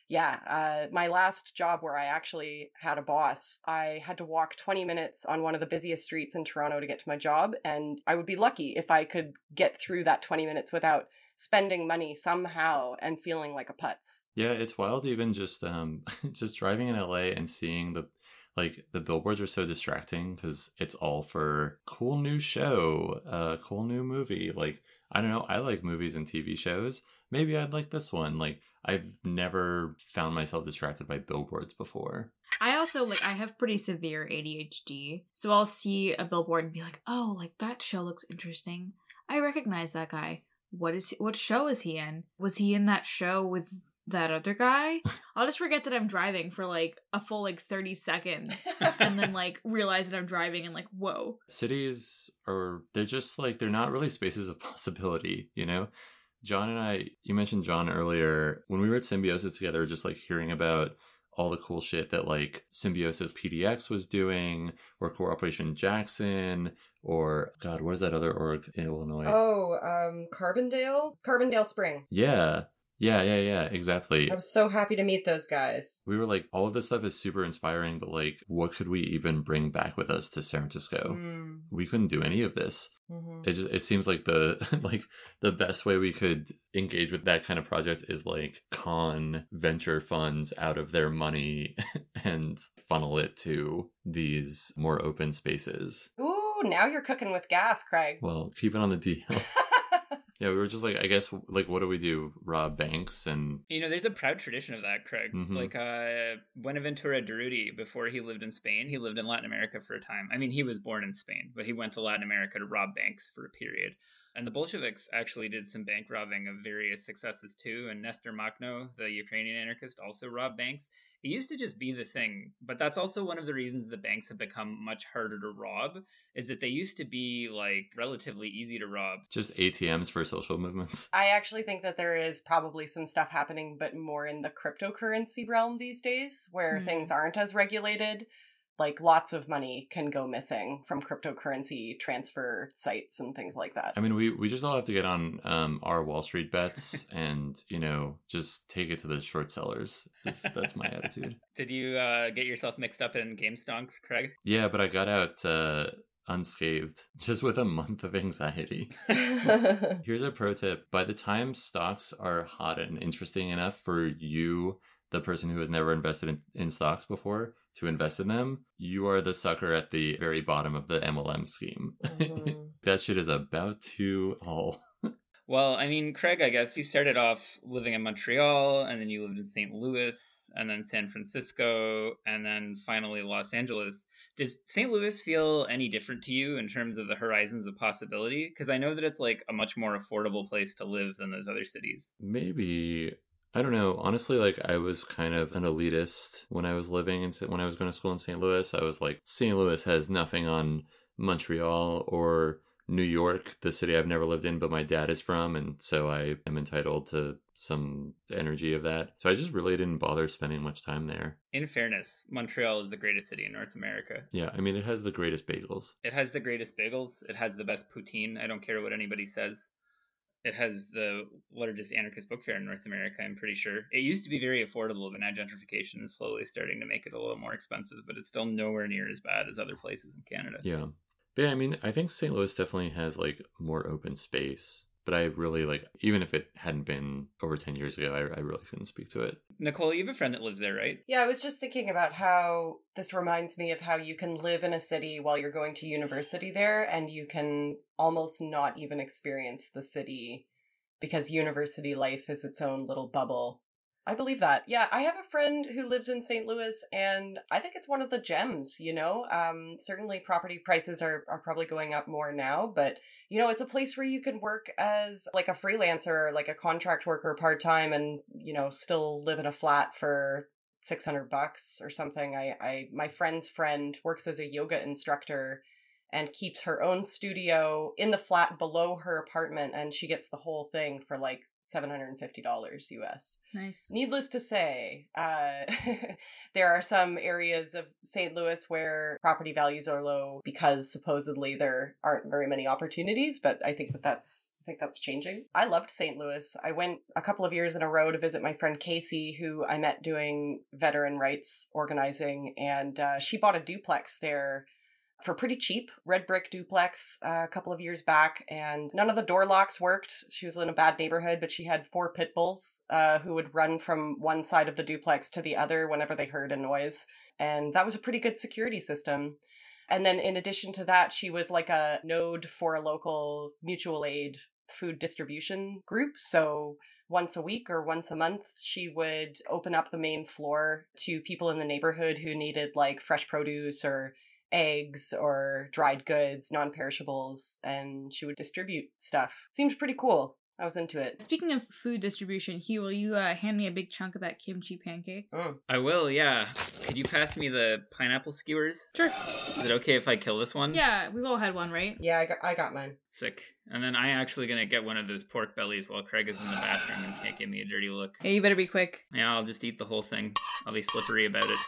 yeah, uh, my last job where I actually had a boss, I had to walk 20 minutes on one of the busiest streets in Toronto to get to my job. And I would be lucky if I could get through that 20 minutes without spending money somehow and feeling like a putz. Yeah, it's wild even just um just driving in LA and seeing the like the billboards are so distracting because it's all for cool new show, uh cool new movie. Like I don't know, I like movies and TV shows. maybe I'd like this one. Like I've never found myself distracted by billboards before. I also like I have pretty severe ADHD, so I'll see a billboard and be like, "Oh, like that show looks interesting. I recognize that guy. What is what show is he in? Was he in that show with that other guy?" I'll just forget that I'm driving for like a full like 30 seconds and then like realize that I'm driving and like, "Whoa." Cities are they're just like they're not really spaces of possibility, you know? John and I, you mentioned John earlier. When we were at Symbiosis together, just like hearing about all the cool shit that like Symbiosis PDX was doing, or Cooperation Jackson, or God, what is that other org in Illinois? Oh, um, Carbondale? Carbondale Spring. Yeah. Yeah, yeah, yeah, exactly. I was so happy to meet those guys. We were like, all of this stuff is super inspiring, but like, what could we even bring back with us to San Francisco? Mm. We couldn't do any of this. hmm It just it seems like the like the best way we could engage with that kind of project is like con venture funds out of their money and funnel it to these more open spaces. Ooh, now you're cooking with gas, Craig. Well, keep it on the DL. yeah, we were just like, I guess, like, what do we do? Rob banks and You know, there's a proud tradition of that, Craig. Mhm. Like uh, Buenaventura Durruti, before he lived in Spain, he lived in Latin America for a time. I mean, he was born in Spain, but he went to Latin America to rob banks for a period. And the Bolsheviks actually did some bank robbing of various successes too. And Nestor Makhno, the Ukrainian anarchist, also robbed banks. It used to just be the thing, but that's also one of the reasons the banks have become much harder to rob. Is that they used to be like relatively easy to rob. just ATMs for social movements. I actually think that there is probably some stuff happening, but more in the cryptocurrency realm these days, where Hmm. things aren't as regulated. Like lots of money can go missing from cryptocurrency transfer sites and things like that. I mean, we, we just all have to get on um, our Wall Street bets and, you know, just take it to the short sellers. That's, that's my attitude. Did you uh, get yourself mixed up in game stonks, Craig? Yeah, but I got out uh, unscathed just with a month of anxiety. Here's a pro tip by the time stocks are hot and interesting enough for you, the person who has never invested in, in stocks before, to invest in them, you are the sucker at the very bottom of the MLM scheme. Mhm. that shit is about to all. Well, I mean, Craig, I guess you started off living in Montreal, and then you lived in St. Louis, and then San Francisco, and then finally Los Angeles. Did St. Louis feel any different to you in terms of the horizons of possibility? Because I know that it's like a much more affordable place to live than those other cities. Maybe I don't know. Honestly, like I was kind of an elitist when I was living in when I was going to school in St. Louis. I was like, St. Louis has nothing on Montreal or New York, the city I've never lived in, but my dad is from, and so I am entitled to some energy of that. So I just really didn't bother spending much time there. In fairness, Montreal is the greatest city in North America. Yeah, I mean, it has the greatest bagels. It has the greatest bagels. It has the best poutine. I don't care what anybody says. It has the largest anarchist book fair in North America, I'm pretty sure. It used to be very affordable, but now gentrification is slowly starting to make it a little more expensive, but it's still nowhere near as bad as other places in Canada. Yeah. But yeah, I mean, I think St. Louis definitely has like more open space. But I really like, even if it hadn't been over 10 years ago, I, I really couldn't speak to it. Nicole, you have a friend that lives there, right? Yeah, I was just thinking about how this reminds me of how you can live in a city while you're going to university there, and you can almost not even experience the city because university life is its own little bubble. I believe that. Yeah, I have a friend who lives in St. Louis, and I think it's one of the gems, you know? Um, certainly, property prices are, are probably going up more now, but, you know, it's a place where you can work as like a freelancer, like a contract worker part time, and, you know, still live in a flat for 600 bucks or something. I, I, my friend's friend works as a yoga instructor and keeps her own studio in the flat below her apartment, and she gets the whole thing for like $750 US. Nice. Needless to say, uh, there are some areas of St. Louis where property values are low because supposedly there aren't very many opportunities. But I think that that's I think that's changing. I loved St. Louis. I went a couple of years in a row to visit my friend Casey, who I met doing veteran rights organizing, and uh, she bought a duplex there for pretty cheap red brick duplex uh, a couple of years back and none of the door locks worked. She was in a bad neighborhood but she had four pit bulls uh, who would run from one side of the duplex to the other whenever they heard a noise and that was a pretty good security system. And then in addition to that she was like a node for a local mutual aid food distribution group. So once a week or once a month, she would open up the main floor to people in the neighborhood who needed like fresh produce or eggs or dried goods, non perishables, and she would distribute stuff. Seemed pretty cool. I was into it. Speaking of food distribution, Hugh, will you uh, hand me a big chunk of that kimchi pancake? Mm. I will, yeah. Could you pass me the pineapple skewers? Sure. Is it okay if I kill this one? Yeah, we've all had one, right? Yeah, I got, I got mine. Sick. And then I'm actually gonna get one of those pork bellies while Craig is in the bathroom and can't give me a dirty look. Hey, you better be quick. Yeah, I'll just eat the whole thing. I'll be slippery about it.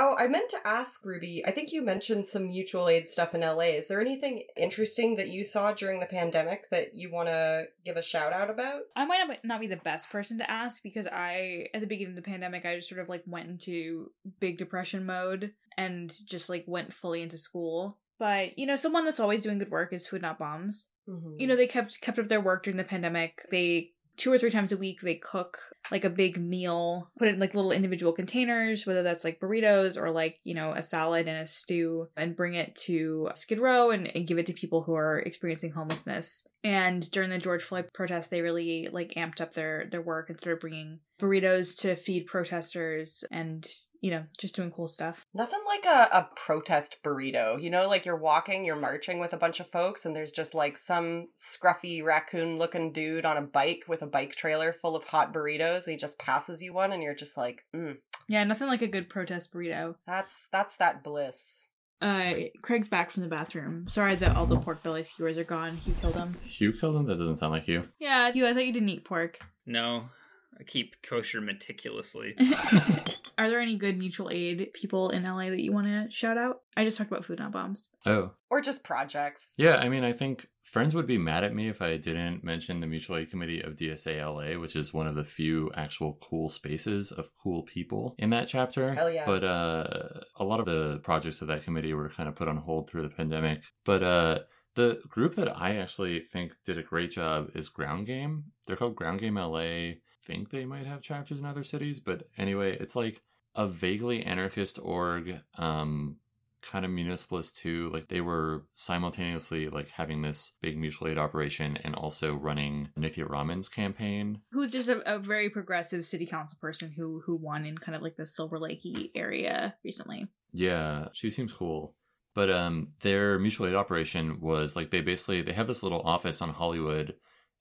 Oh, I meant to ask Ruby. I think you mentioned some mutual aid stuff in LA. Is there anything interesting that you saw during the pandemic that you want to give a shout out about? I might not- be the best person to ask because I, at the beginning of the pandemic, I just sort of like went into big depression mode and just like went fully into school. But you know, someone that's always doing good work is Food Not Bombs. Mm-hmm. You know, they kept kept up their work during the pandemic. They two or three times a week they cook like a big meal, put it in like little individual containers, whether that's like burritos or like, you know, a salad and a stew, and bring it to Skid Row and, and give it to people who are experiencing homelessness. And during the George Floyd protest, they really like amped up their their work and started bringing burritos to feed protesters and you know just doing cool stuff. Nothing like a, a protest burrito. You know, like you're walking, you're marching with a bunch of folks, and there's just like some scruffy raccoon looking dude on a bike with a bike trailer full of hot burritos. He just passes you one, and you're just like, mm, Yeah, nothing like a good protest burrito. that's that's that bliss. Uh, Craig's back from the bathroom. Sorry that all the pork belly skewers are gone. Hugh killed them. Hugh killed them That doesn't sound like you. Yeah, Hugh, I thought you didn't eat pork. No, I keep kosher meticulously. Are there any good mutual aid people in LA that you want to shout out? I just talked about food not bombs. Oh. Or just projects. Yeah, I mean, I think friends would be mad at me if I didn't mention the Mutual Aid Committee of DSA LA, which is one of the few actual cool spaces of cool people in that chapter. Hell yeah. But uh, a lot of the projects of that committee were kind of put on hold through the pandemic. But uh, the group that I actually think did a great job is Ground Game. They're called Ground Game LA. Think they might have chapters in other cities, but anyway, it's like a vaguely anarchist org um kind of municipalist too like they were simultaneously like having this big mutual aid operation and also running Nithya Raman's campaign Who's just a, a very progressive city council person who who won in kind of like the Silver Lakey area recently. yeah she seems cool but um their mutual aid operation was like they basically they have this little office on Hollywood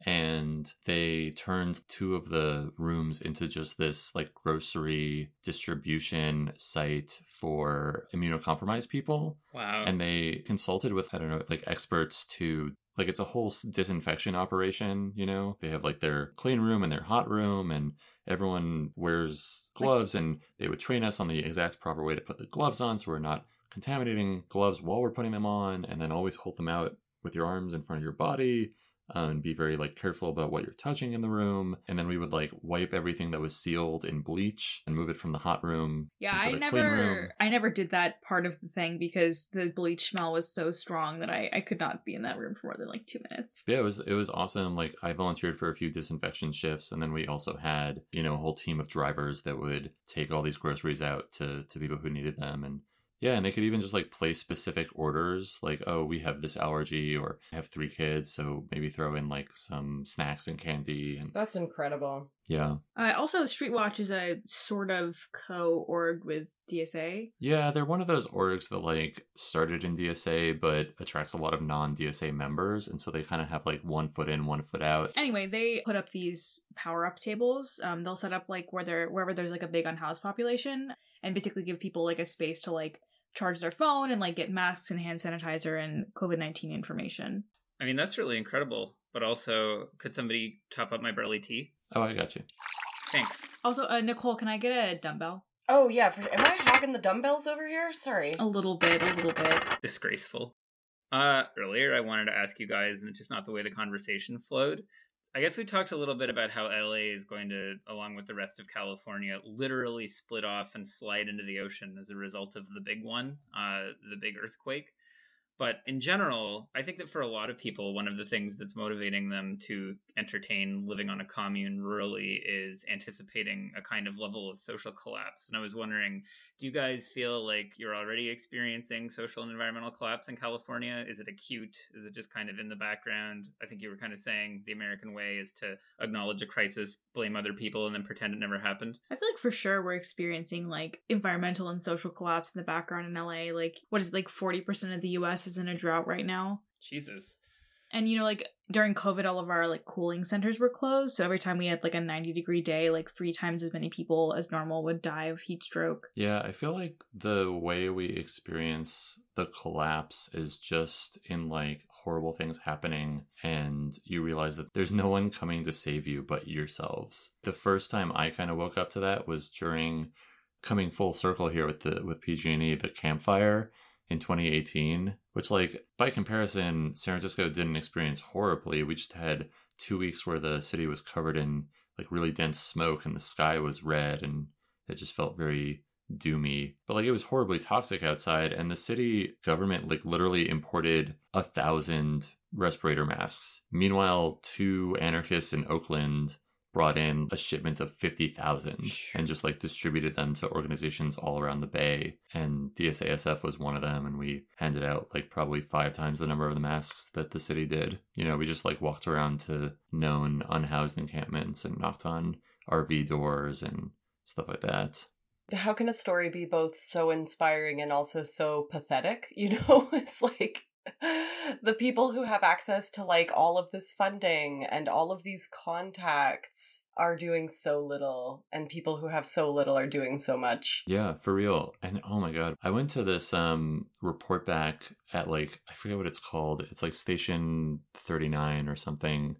and they turned two of the rooms into just this like grocery distribution site for immunocompromised people. Wow. and they consulted with i don't know like experts to like it's a whole disinfection operation you know? They have like their clean room and their hot room and everyone wears gloves and they would train us on the exact proper way to put the gloves on so we're not contaminating gloves while we're putting them on and then always hold them out with your arms in front of your body um, and be very like careful about what you're touching in the room and then we would like wipe everything that was sealed in bleach and move it from the hot room Yeah, I the clean room. never I never did that part of the thing because the bleach smell was so strong that I I could not be in that room for more than like 2 minutes. Yeah, it was it was awesome. Like I volunteered for a few disinfection shifts, and then we also had you know a whole team of drivers that would take all these groceries out to to people who needed them, and yeah, and they could even just like place specific orders, like oh we have this allergy or I have three kids, so maybe throw in like some snacks and candy, and That's incredible. yeah, Uh, also, Streetwatch is a sort of co-org with DSA. yeah, they're one of those orgs that like started in DSA but attracts a lot of non DSA members, and so they kind of have like one foot in, one foot out. Anyway, they put up these power-up tables. Um, they'll set up like where there wherever there's like a big unhoused population, and basically give people like a space to like charge their phone and like get masks and hand sanitizer and COVID nineteen information. I mean, that's really incredible. But also, could somebody top up my barley tea? Oh, I got you. Thanks. Also, uh, Nicole, can I get a dumbbell? Oh yeah, for, am I hogging the dumbbells over here? Sorry. A little bit, a little bit. Disgraceful. Uh, earlier I wanted to ask you guys, and it's just not the way the conversation flowed. I guess we talked a little bit about how LA is going to, along with the rest of California, literally split off and slide into the ocean as a result of the big one, uh, the big earthquake. But in general, I think that for a lot of people, one of the things that's motivating them to entertain living on a commune rurally is anticipating a kind of level of social collapse. And I was wondering, do you guys feel like you're already experiencing social and environmental collapse in California? Is it acute? Is it just kind of in the background? I think you were kind of saying the American way is to acknowledge a crisis, blame other people, and then pretend it never happened. I feel like for sure we're experiencing like environmental and social collapse in the background in LA. Like, what is it, like 40% of the US is in a drought right now? Jesus. And you know, like during COVID, all of our like cooling centers were closed. So every time we had like a 90 degree day, like three times as many people as normal would die of heat stroke. Yeah, I feel like the way we experience the collapse is just in like horrible things happening, and you realize that there's no one coming to save you but yourselves. The first time I kind of woke up to that was during coming full circle here with the with PG&E, the Camp Fire in 2018, which like by comparison, San Francisco didn't experience horribly. We just had two weeks where the city was covered in like really dense smoke and the sky was red and it just felt very doomy. But like it was horribly toxic outside and the city government like literally imported a thousand respirator masks. Meanwhile, two anarchists in Oakland brought in a shipment of 50,000 and just like distributed them to organizations all around the bay. And DSASF was one of them. And we handed out like probably five times the number of the masks that the city did. You know, we just like walked around to known unhoused encampments and knocked on RV doors and stuff like that. How can a story be both so inspiring and also so pathetic? You know, it's like the people who have access to like all of this funding and all of these contacts are doing so little and people who have so little are doing so much. Yeah for real. And oh my god i went to this um report back at like i forget what it's called. It's like station 39 or something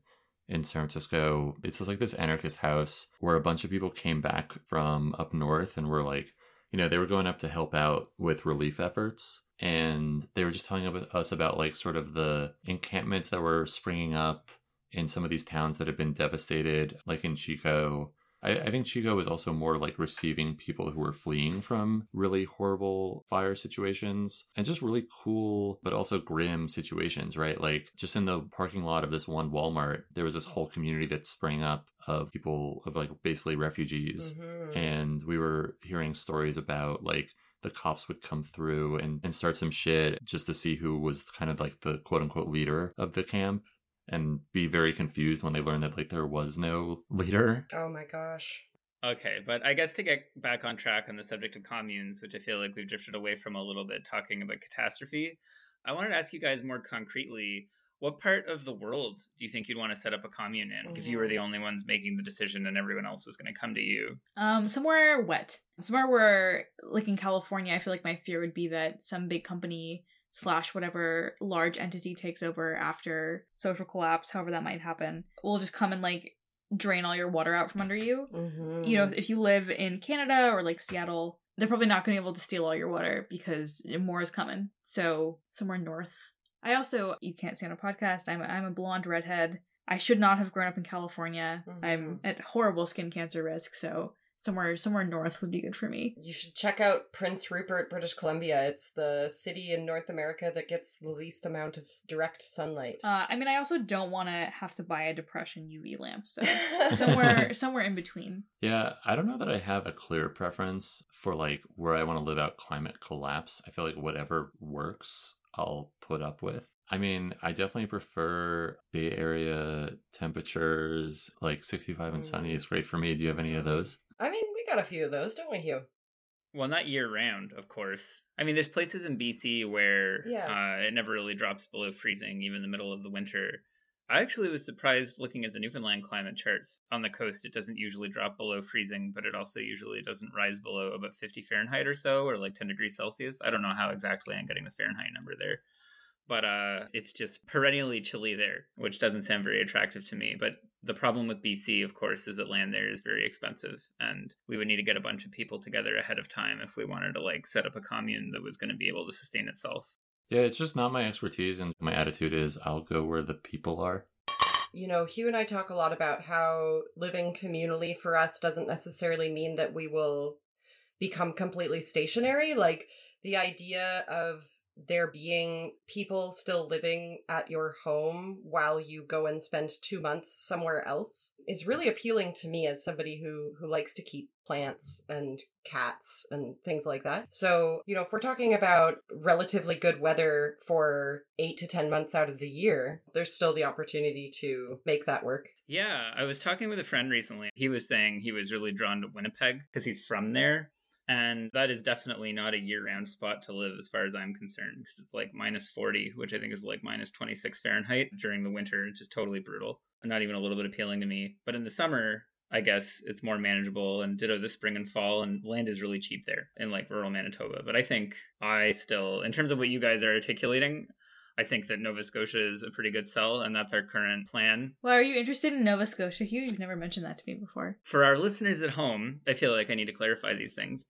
in San Francisco. It's just like this anarchist house where a bunch of people came back from up north and were like, you know, they were going up to help out with relief efforts and they were just telling us about like sort of the encampments that were springing up in some of these towns that have been devastated, like in Chico. I, I, think Chico was also more like receiving people who were fleeing from really horrible fire situations and just really cool, but also grim situations, right? Like just in the parking lot of this one Walmart, there was this whole community that sprang up of people of like basically refugees. Mm-hmm. And we were hearing stories about like the cops would come through and, and start some shit just to see who was kind of like the quote unquote leader of the camp and be very confused when they learned that like there was no leader. Oh my gosh. Okay, but I guess to get back on track on the subject of communes, which I feel like we've drifted away from a little bit talking about catastrophe, I wanted to ask you guys more concretely what part of the world do you think you'd want to set up a commune in mm-hmm. if you were the mm-hmm. only ones making the decision and everyone else was going to come to you? Um, somewhere wet. Somewhere where, like in California, I feel like my fear would be that some big company slash whatever large entity takes over after social collapse, however that might happen, will just come and like drain all your water out from under you. Mm-hmm. You know, if you live in Canada or like Seattle, they're probably not going to be able to steal all your water because more is coming. So somewhere north I also you can't see on a podcast. I'm a, I'm a blonde redhead. I should not have grown up in California. Mm-hmm. I'm at horrible skin cancer risk, so somewhere somewhere north would be good for me. You should check out Prince Rupert, British Columbia. It's the city in North America that gets the least amount of direct sunlight. Uh, I mean, I also don't want to have to buy a depression UV lamp, so somewhere somewhere in between. Yeah, I don't know that I have a clear preference for like where I want to live out climate collapse. I feel like whatever works I'll put up with. I mean, I definitely prefer Bay Area temperatures, like 65 and sunny is great for me. Do you have any of those? I mean, we got a few of those, don't we, Hugh? Well, not year round, of course. I mean, there's places in BC where yeah. uh, it never really drops below freezing, even in the middle of the winter. I actually was surprised looking at the Newfoundland climate charts. On the coast, it doesn't usually drop below freezing, but it also usually doesn't rise below about 50 Fahrenheit or so, or like 10 degrees Celsius. I don't know how exactly I'm getting the Fahrenheit number there. But uh, it's just perennially chilly there, which doesn't sound very attractive to me. But the problem with BC, of course, is that land there is very expensive, and we would need to get a bunch of people together ahead of time if we wanted to like set up a commune that was going to be able to sustain itself. Yeah, it's just not my expertise, and my attitude is I'll go where the people are. You know, Hugh and I talk a lot about how living communally for us doesn't necessarily mean that we will become completely stationary. Like the idea of there being people still living at your home while you go and spend two months somewhere else is really appealing to me as somebody who who likes to keep plants and cats and things like that. So, you know, if we're talking about relatively good weather for eight to 10 months out of the year, there's still the opportunity to make that work. Yeah, I was talking with a friend recently. He was saying he was really drawn to Winnipeg because he's from there. And that is definitely not a year round spot to live as far as I'm concerned because it's like minus 40, which I think is like minus 26 Fahrenheit during the winter, which is totally brutal. Not even a little bit appealing to me. But in the summer, I guess it's more manageable and ditto the spring and fall and land is really cheap there in like rural Manitoba. But I think I still in terms of what you guys are articulating, I think that Nova Scotia is a pretty good sell and that's our current plan. Well, are you interested in Nova Scotia, Hugh? You've never mentioned that to me before. For our listeners at home, I feel like I need to clarify these things.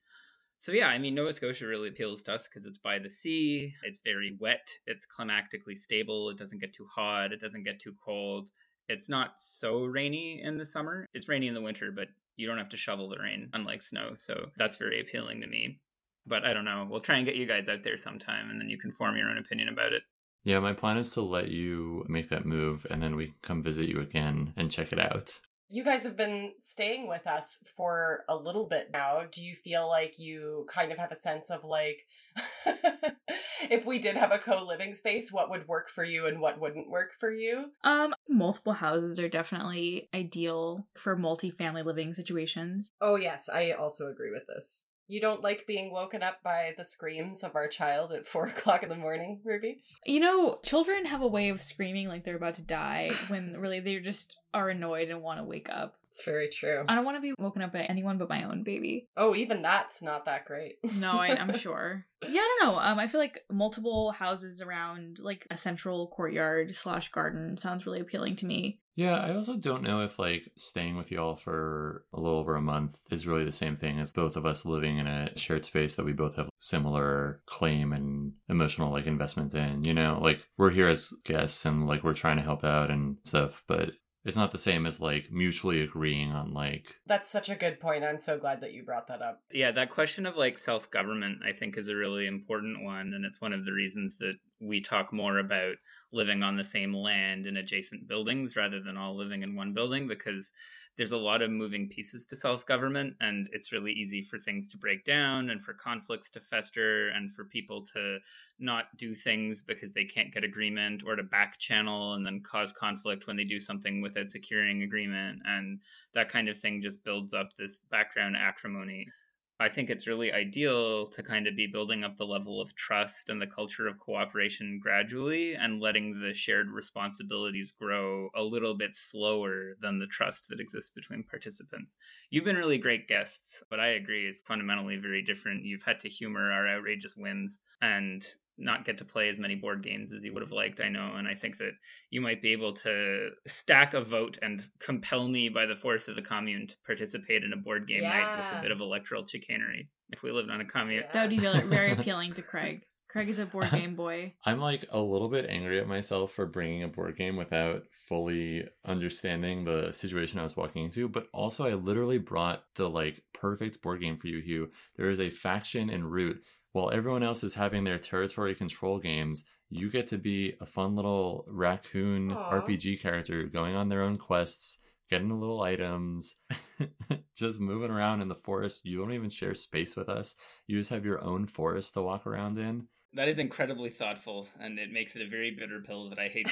So yeah, I mean Nova Scotia really appeals to us because it's by the sea, it's very wet, it's climatically stable, it doesn't get too hot, it doesn't get too cold it's not so rainy in the summer. It's rainy in the winter, but you don't have to shovel the rain, unlike snow. So that's very appealing to me. But I don't know. We'll try and get you guys out there sometime, and then you can form your own opinion about it. Yeah, my plan is to let you make that move, and then we come visit you again and check it out. You guys have been staying with us for a little bit now. Do you feel like you kind of have a sense of like, if we did have a co living space, what would work for you and what wouldn't work for you? Um, multiple houses are definitely ideal for multi-family living situations. Oh, yes, I also agree with this. You don't like being woken up by the screams of our child at four o'clock in the morning, Ruby? You know, children have a way of screaming like they're about to die when really they just are annoyed and want to wake up. It's very true. I don't want to be woken up by anyone but my own baby. Oh, even that's not that great. no, I, am sure. Yeah, I don't know. Um, I feel like multiple houses around like a central courtyard slash garden sounds really appealing to me. Yeah, I also don't know if like staying with y'all for a little over a month is really the same thing as both of us living in a shared space that we both have similar claim and emotional like investments in. You know, like we're here as guests and like we're trying to help out and stuff, but it's not the same as like mutually agreeing on like That's such a good point. I'm so glad that you brought that up. Yeah, that question of like self government, I think, is a really important one. And it's one of the reasons that we talk more about living on the same land in adjacent buildings rather than all living in one building because there's a lot of moving pieces to self government, and it's really easy for things to break down and for conflicts to fester and for people to not do things because they can't get agreement or to back channel and then cause conflict when they do something without securing agreement. And that kind of thing just builds up this background acrimony. I think it's really ideal to kind of be building up the level of trust and the culture of cooperation gradually and letting the shared responsibilities grow a little bit slower than the trust that exists between participants. You've been really great guests, but I agree it's fundamentally very different. You've had to humor our outrageous wins and not get to play as many board games as you would have liked, I know. And I think that you might be able to stack a vote and compel me by the force of the commune to participate in a board game yeah. night with a bit of electoral chicanery if we lived on a commune. Yeah. That would be very appealing to Craig. Craig is a board game boy. I'm like a little bit angry at myself for bringing a board game without fully understanding the situation I was walking into, but also I literally brought the like perfect board game for you, Hugh. There is a faction in Root while everyone else is having their territory control games, you get to be a fun little raccoon Aww. RPG character going on their own quests, getting little items, just moving around in the forest. You don't even share space with us. You just have your own forest to walk around in. That is incredibly thoughtful, and it makes it a very bitter pill that I hate.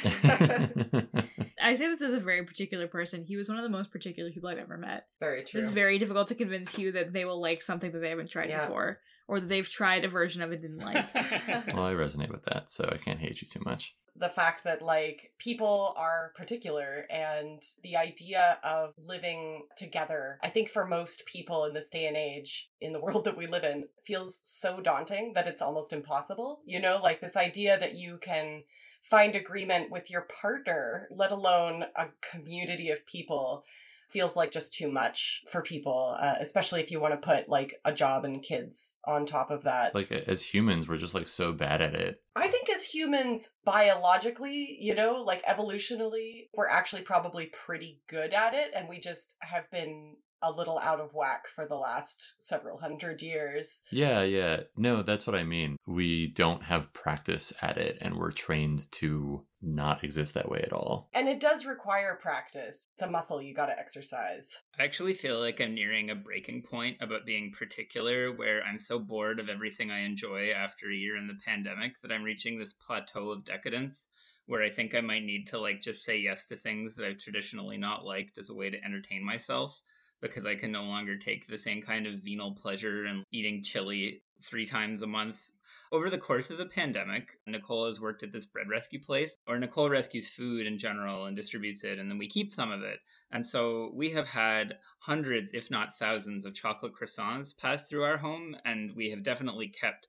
I say this as a very particular person. He was one of the most particular people I've ever met. Very true. It's very difficult to convince you that they will like something that they haven't tried yeah. before or that they've tried a version of it didn't like. well, I resonate with that, so I can't hate you too much. The fact that like people are particular and the idea of living together, I think for most people in this day and age in the world that we live in feels so daunting that it's almost impossible. You know, like this idea that you can find agreement with your partner, let alone a community of people feels like just too much for people, uh, especially if you want to put like a job and kids on top of that. Like as humans, we're just like so bad at it. I think as humans, biologically, you know, like evolutionally, we're actually probably pretty good at it. And we just have been a little out of whack for the last several hundred years. Yeah, yeah. No, that's what I mean. We don't have practice at it and we're trained to not exist that way at all. And it does require practice. It's a muscle you got to exercise. I actually feel like I'm nearing a breaking point about being particular where I'm so bored of everything I enjoy after a year in the pandemic that I'm reaching this plateau of decadence where I think I might need to like just say yes to things that I've traditionally not liked as a way to entertain myself because I can no longer take the same kind of venal pleasure in eating chili three times a month. Over the course of the pandemic, Nicole has worked at this bread rescue place, or Nicole rescues food in general and distributes it, and then we keep some of it. And so we have had hundreds, if not thousands, of chocolate croissants pass through our home, and we have definitely kept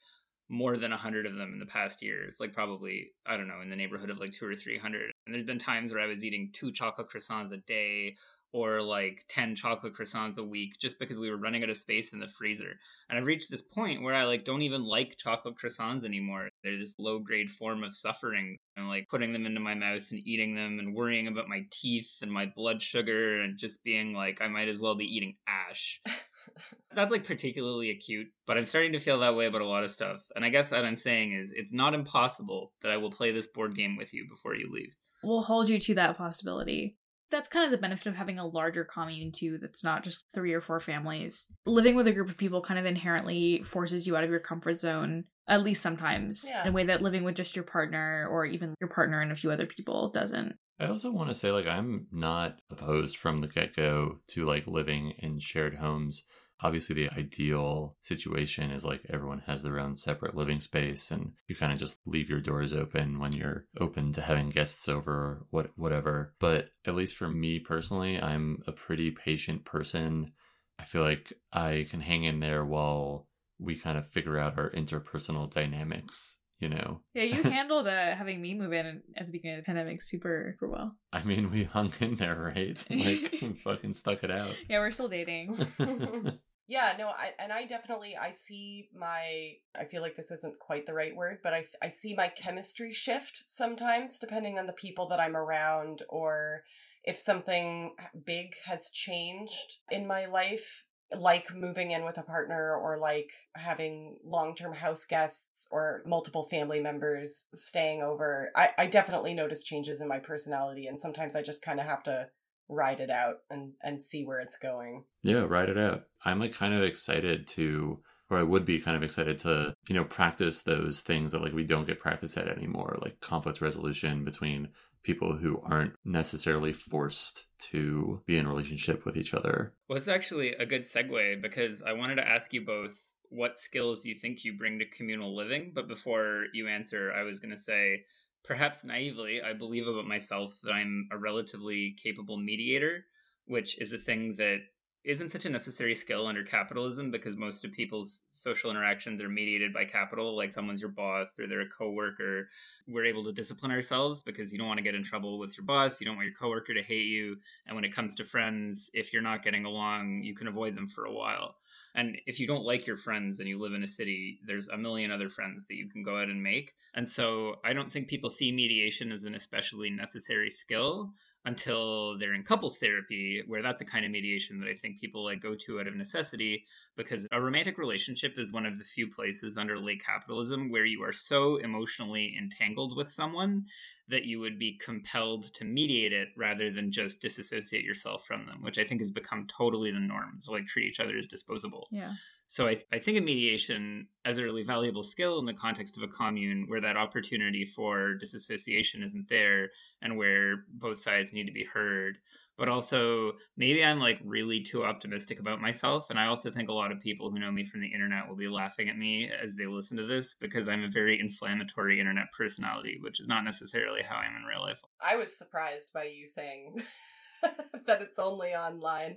more than a hundred of them in the past year. It's like probably I don't know in the neighborhood of like two or three hundred. And there's been times where I was eating two chocolate croissants a day, or like 10 chocolate croissants a week just because we were running out of space in the freezer. And I've reached this point where I like don't even like chocolate croissants anymore. They're this low grade form of suffering and like putting them into my mouth and eating them and worrying about my teeth and my blood sugar and just being like I might as well be eating ash. That's like particularly acute, but I'm starting to feel that way about a lot of stuff. And I guess what I'm saying is it's not impossible that I will play this board game with you before you leave. We'll hold you to that possibility that's kind of the benefit of having a larger commune too that's not just three or four families. Living with a group of people kind of inherently forces you out of your comfort zone at least sometimes yeah. in a way that living with just your partner or even your partner and a few other people doesn't. I also want to say like i'm not opposed from the get-go to like living in shared homes obviously the ideal situation is like everyone has their own separate living space and you kind of just leave your doors open when you're open to having guests over or what whatever but at least for me personally i'm a pretty patient person i feel like i can hang in there while we kind of figure out our interpersonal dynamics you know. Yeah, you handled uh, having me move in at the beginning of the pandemic super, super well. I mean, we hung in there, right? Like, fucking stuck it out. Yeah, we're still dating. yeah, no, I, and I definitely, I see my, I feel like this isn't quite the right word, but I, I see my chemistry shift sometimes depending on the people that I'm around or if something big has changed in my life like moving in with a partner or like having long-term house guests or multiple family members staying over i, I definitely notice changes in my personality and sometimes i just kind of have to ride it out and and see where it's going yeah ride it out i'm like kind of excited to or I would be kind of excited to, you know, practice those things that like we don't get practice at anymore, like conflict resolution between people who aren't necessarily forced to be in relationship with each other. Well, it's actually a good segue because I wanted to ask you both what skills you think you bring to communal living. But before you answer, I was going to say, perhaps naively, I believe about myself that I'm a relatively capable mediator, which is a thing that isn't such a necessary skill under capitalism because most of people's social interactions are mediated by capital like someone's your boss or they're a coworker. We're able to discipline ourselves because you don't want to get in trouble with your boss you don't want your coworker to hate you and when it comes to friends if you're not getting along you can avoid them for a while. And if you don't like your friends and you live in a city there's a million other friends that you can go out and make. And so i don't think people see mediation as an especially necessary skill until they're in couples therapy, where that's a kind of mediation that I think people like go to out of necessity because a romantic relationship is one of the few places under late capitalism where you are so emotionally entangled with someone that you would be compelled to mediate it rather than just disassociate yourself from them, which I think has become totally the norm to like treat each other as disposable. Yeah. So I, th- I think of mediation as a really valuable skill in the context of a commune where that opportunity for disassociation isn't there and where both sides need to be heard. But also, maybe I'm like really too optimistic about myself. And I also think a lot of people who know me from the internet will be laughing at me as they listen to this because I'm a very inflammatory internet personality, which is not necessarily how I am in real life. I was surprised by you saying that it's only online.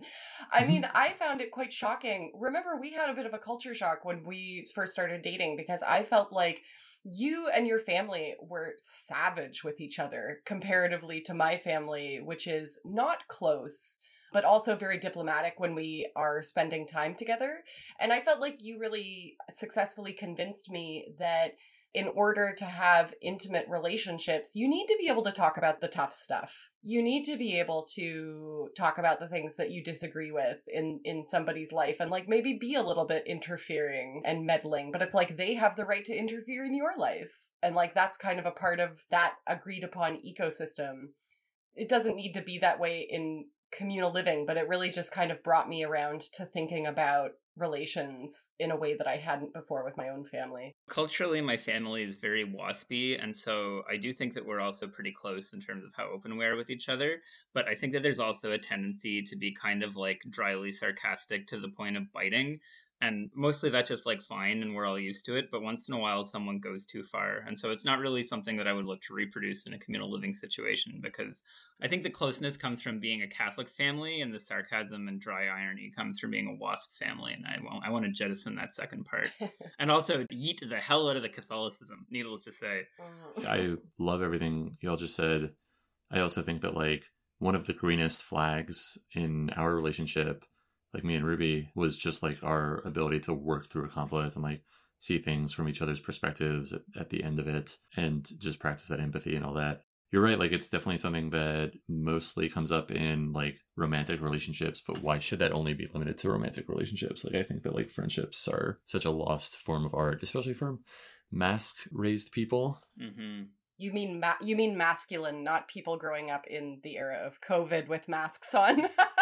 I mean, mm-hmm. I found it quite shocking. Remember, we had a bit of a culture shock when we first started dating because I felt like you and your family were savage with each other comparatively to my family, which is not close but also very diplomatic when we are spending time together. And I felt like you really successfully convinced me that in order to have intimate relationships, you need to be able to talk about the tough stuff. You need to be able to talk about the things that you disagree with in in somebody's life and like maybe be a little bit interfering and meddling, but it's like they have the right to interfere in your life. And like that's kind of a part of that agreed upon ecosystem. It doesn't need to be that way in communal living, but it really just kind of brought me around to thinking about relations in a way that I hadn't before with my own family. Culturally, my family is very waspy, and so I do think that we're also pretty close in terms of how open we are with each other. But I think that there's also a tendency to be kind of like dryly sarcastic to the point of biting and mostly that's just like fine and we're all used to it but once in a while someone goes too far and so it's not really something that i would look to reproduce in a communal living situation because i think the closeness comes from being a catholic family and the sarcasm and dry irony comes from being a wasp family and i, I want to jettison that second part. And also yeet the hell out of the catholicism needless to say. I love everything y'all just said. I also think that like one of the greenest flags in our relationship like me and Ruby was just like our ability to work through a conflict and like see things from each other's perspectives at, at the end of it and just practice that empathy and all that. You're right, like it's definitely something that mostly comes up in like romantic relationships, but why should that only be limited to romantic relationships? Like I think that like friendships are such a lost form of art, especially from mask raised people. Mm-hmm. You mean ma- you mean masculine, not people growing up in the era of COVID with masks on.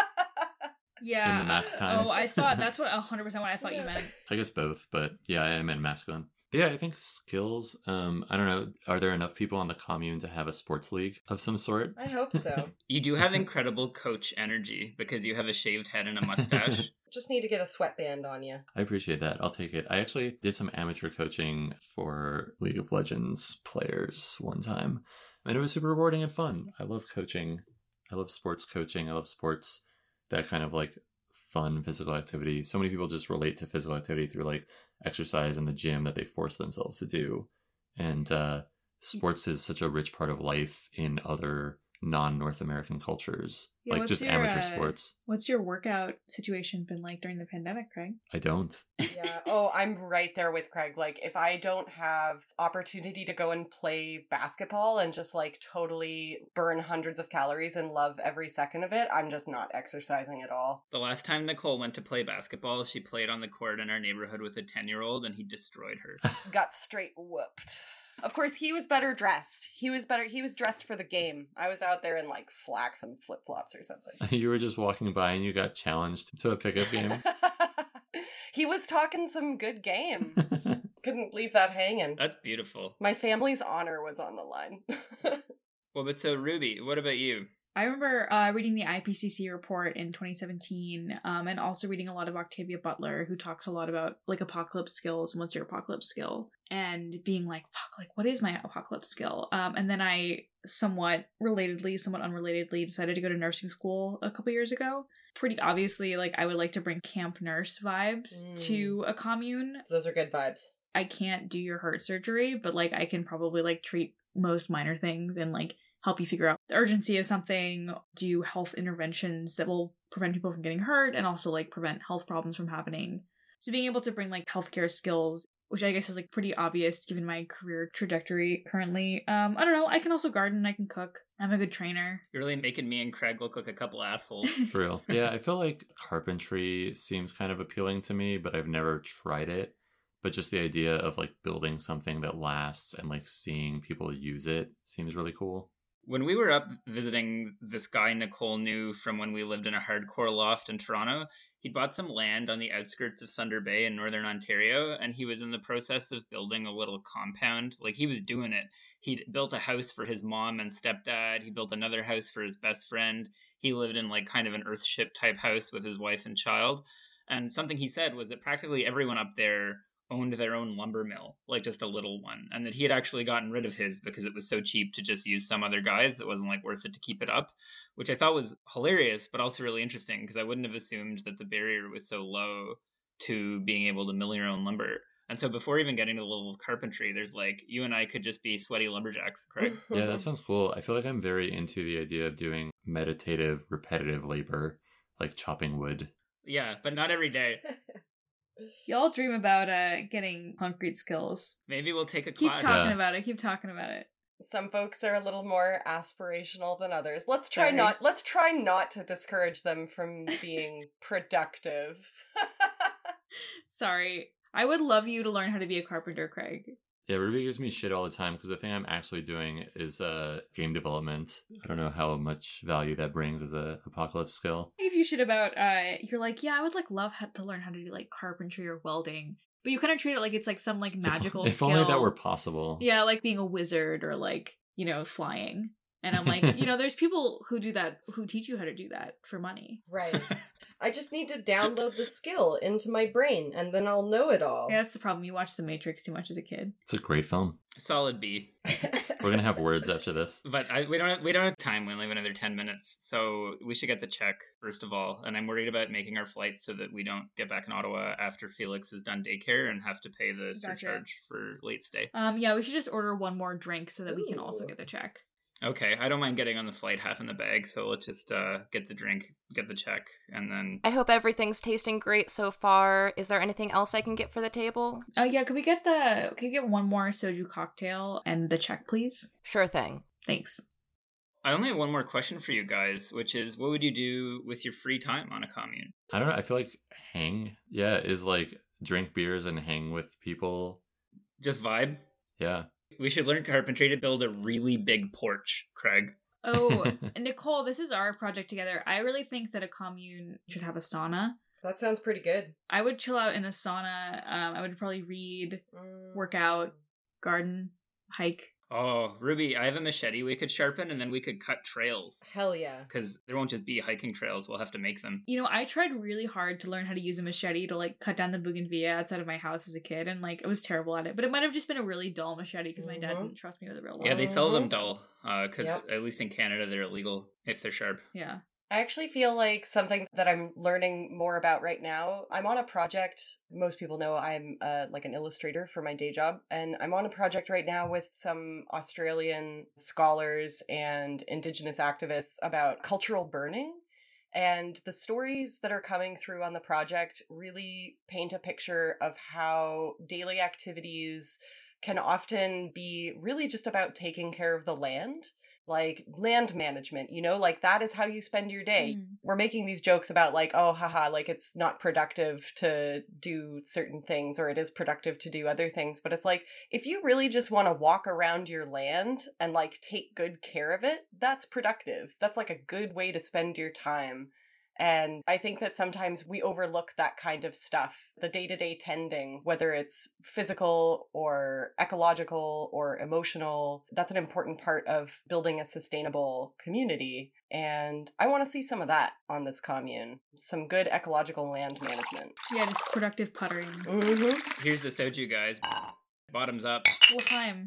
Yeah. In the mask times. Oh, I thought that's what 100% what I thought you meant. I guess both, but yeah, I meant masculine. Yeah, I think skills. Um, I don't know. Are there enough people on the commune to have a sports league of some sort? I hope so. you do have incredible coach energy because you have a shaved head and a mustache. Just need to get a sweatband on you. I appreciate that. I'll take it. I actually did some amateur coaching for League of Legends players one time, and it was super rewarding and fun. I love coaching. I love sports coaching. I love sports that kind of like fun physical activity. So many people just relate to physical activity through like exercise in the gym that they force themselves to do. And uh, sports is such a rich part of life in other non North American cultures, Yeah, like just your, amateur uh, sports. What's your workout situation been like during the pandemic, Craig? I don't. yeah. Oh, I'm right there with Craig. Like, if I don't have opportunity to go and play basketball and just like totally burn hundreds of calories and love every second of it, I'm just not exercising at all. the last time Nicole went to play basketball, she played on the court in our neighborhood with a 10 year old and he destroyed her. Got straight whooped. Of course, he was better dressed. He was better. He was dressed for the game. I was out there in like slacks and flip flops or something. you were just walking by and you got challenged to a pickup game. he was talking some good game. Couldn't leave that hanging. That's beautiful. My family's honor was on the line. Well, but so, Ruby, what about you? I remember uh, reading the IPCC report in 2017, um, and also reading a lot of Octavia Butler, who talks a lot about like apocalypse skills and what's your apocalypse skill, and being like, "Fuck, like what is my apocalypse skill?" Um, and then I somewhat relatedly, somewhat unrelatedly, decided to go to nursing school a couple years ago. Pretty obviously, like I would like to bring camp nurse vibes Mm. to a commune. Those are good vibes. I can't do your heart surgery, but like I can probably like treat most minor things and like help you figure out the urgency of something, do health interventions that will prevent people from getting hurt and also like prevent health problems from happening. So being able to bring like healthcare skills, which I guess is like pretty obvious given my career trajectory currently. Um, I don't know. I can also garden, I can cook. I'm a good trainer. You're really making me and Craig look like a couple assholes. For real. Yeah, I feel like carpentry seems kind of appealing to me, but I've never tried it. But just the idea of like building something that lasts and like seeing people use it seems really cool. When we were up visiting this guy Nicole knew from when we lived in a hardcore loft in Toronto, he'd bought some land on the outskirts of Thunder Bay in northern Ontario, and he was in the process of building a little compound. Like he was doing it. He'd built a house for his mom and stepdad. He built another house for his best friend. He lived in like kind of an earthship type house with his wife and child. And something he said was that practically everyone up there owned their own lumber mill, like just a little one, and that he had actually gotten rid of his because it was so cheap to just use some other guys. It wasn't like worth it to keep it up, which I thought was hilarious, but also really interesting because I wouldn't have assumed that the barrier was so low to being able to mill your own lumber. And so before even getting to the level of carpentry, there's like you and I could just be sweaty lumberjacks, correct? Yeah, that sounds cool. I feel like I'm very into the idea of doing meditative, repetitive labor, like chopping wood. yeah, but not every day. Y'all dream about uh getting concrete skills. Maybe we'll take a Keep class. talking Yeah. about it. Keep talking about it. Some folks are a little more aspirational than others. Let's try Sorry. not let's try not to discourage them from being productive. Sorry. I would love you to learn how to be a carpenter, Craig. Yeah, Ruby gives me shit all the time because the thing I'm actually doing is uh, game development. I don't know how much value that brings as a apocalypse skill. I give you shit about uh you're like, yeah, I would like love to learn how to do like carpentry or welding. But you kind of treat it like it's like some like If- magical If, skill. only that were possible. Yeah, like being a wizard or like, you know, flying. And I'm like, you know, there's people who do that who teach you how to do that for money. right. I just need to download the skill into my brain and then I'll know it all. Yeah, that's the problem. You watched The Matrix too much as a kid. It's a great film. Solid B. We're gonna have words after this. But I, we don't have, we don't have time. We only have another ten minutes, so we should get the check first of all. And I'm worried about making our flight so that we don't get back in Ottawa after Felix has done daycare and have to pay the Gotcha. surcharge for late stay. Um, yeah, we should just order one more drink so that we can also get the check. Okay, I don't mind getting on the flight half in the bag, so let's just uh, get the drink, get the check, and then I hope everything's tasting great so far. Is there anything else I can get for the table? Uh, yeah, could we get the could we get one more soju cocktail and the check, please? Sure thing. Thanks. I only have one more question for you guys, which is what would you do with your free time on a commune? I don't know. I feel like hang, yeah, is like drink beers and hang with people. Just vibe? Yeah. We should learn carpentry to build a really big porch, Craig. Oh, Nicole, this is our project together. I really think that a commune should have a sauna. that sounds pretty good. I would chill out in a sauna. Um, I would probably read, work out, garden, hike. Oh, Ruby, I have a machete we could sharpen and then we could cut trails. Hell yeah. Because there won't just be hiking trails, we'll have to make them. You know, I tried really hard to learn how to use a machete to like cut down the bougainvillea outside of my house as a kid, and like I was terrible at it. But it might have just been a really dull machete because my dad didn't trust me with a real one. Yeah, they sell them Mhm. dull, because Yep. at least in Canada they're illegal if they're sharp. Yeah. I actually feel like something that I'm learning more about right now. I'm on a project. Most people know I'm uh, like an illustrator for my day job, and I'm on a project right now with some Australian scholars and Indigenous activists about cultural burning. And the stories that are coming through on the project really paint a picture of how daily activities can often be really just about taking care of the land like land management, you know, like that is how you spend your day. Mm. We're making these jokes about like, oh, haha, like it's not productive to do certain things or it is productive to do other things. But it's like, if you really just want to walk around your land and like take good care of it, that's productive. That's like a good way to spend your time. And I think that sometimes we overlook that kind of stuff, the day to day tending, whether it's physical or ecological or emotional. That's an important part of building a sustainable community. And I want to see some of that on this commune. Some good ecological land management. Yeah, just productive puttering. Mm-hmm. Here's the soju, guys. Bottoms up. Well, time.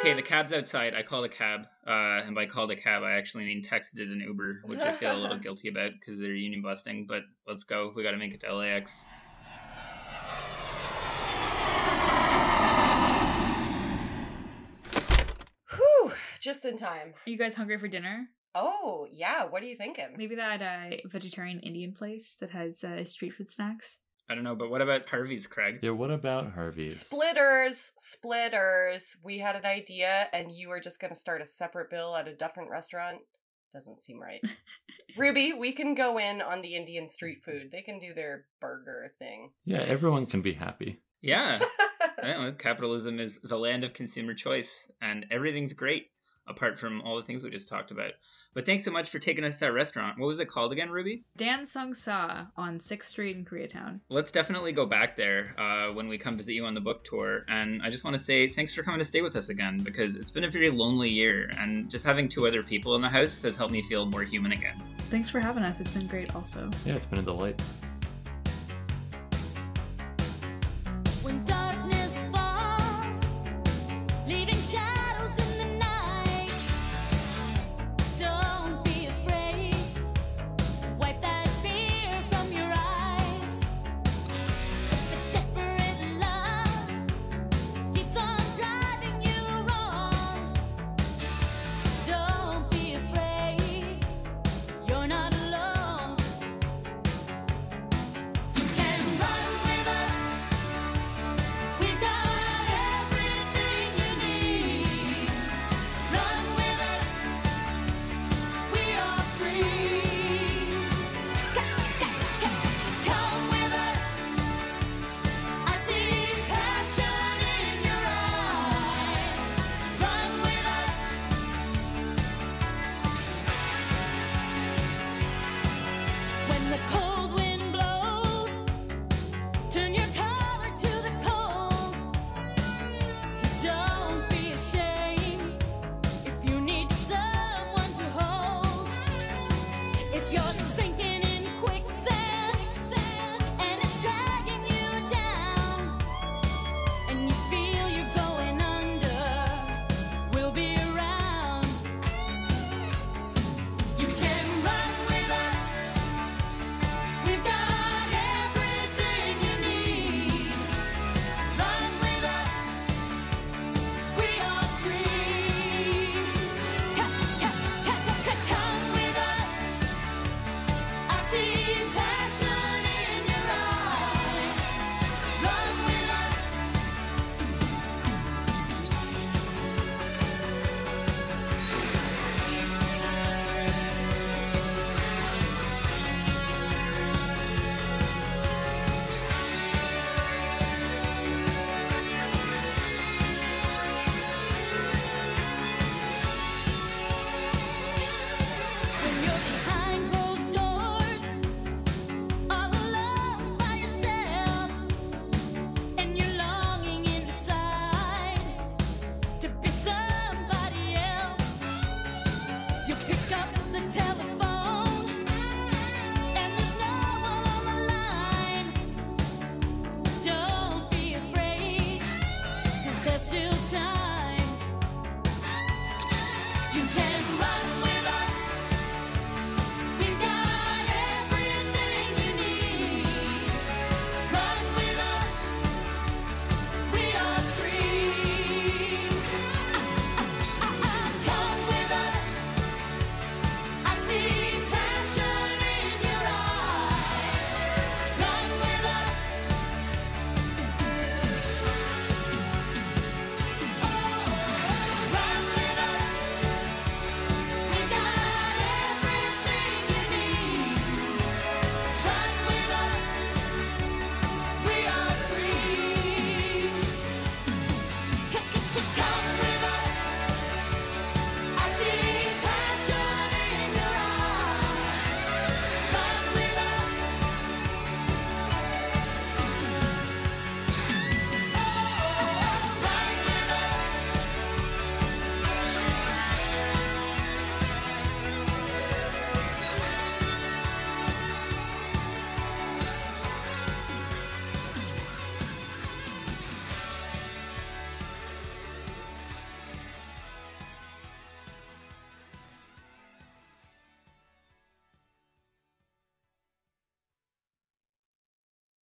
Okay, the cab's outside. I called a cab. Uh, and by called a cab, I actually mean texted an Uber, which I feel a little guilty about because they're union busting. But let's go. We got to make it to LAX. Whew, just in time. Are you guys hungry for dinner? Oh, yeah. What are you thinking? Maybe that uh, vegetarian Indian place that has uh, street food snacks. I don't know, but what about Harvey's, Craig? Yeah, what about Harvey's? Splitters, splitters. We had an idea, and you were just going to start a separate bill at a different restaurant. Doesn't seem right. Ruby, we can go in on the Indian street food. They can do their burger thing. Yeah, everyone can be happy. Yeah. I don't know, capitalism is the land of consumer choice, and everything's great apart from all the things we just talked about. But thanks so much for taking us to that restaurant. What was it called again, Ruby? Dan Sung Sa on 6th Street in Koreatown. Let's definitely go back there uh, when we come visit you on the book tour. And I just want to say thanks for coming to stay with us again because it's been a very lonely year, and just having two other people in the house has helped me feel more human again. Thanks for having us. It's been great also. Yeah, it's been a delight.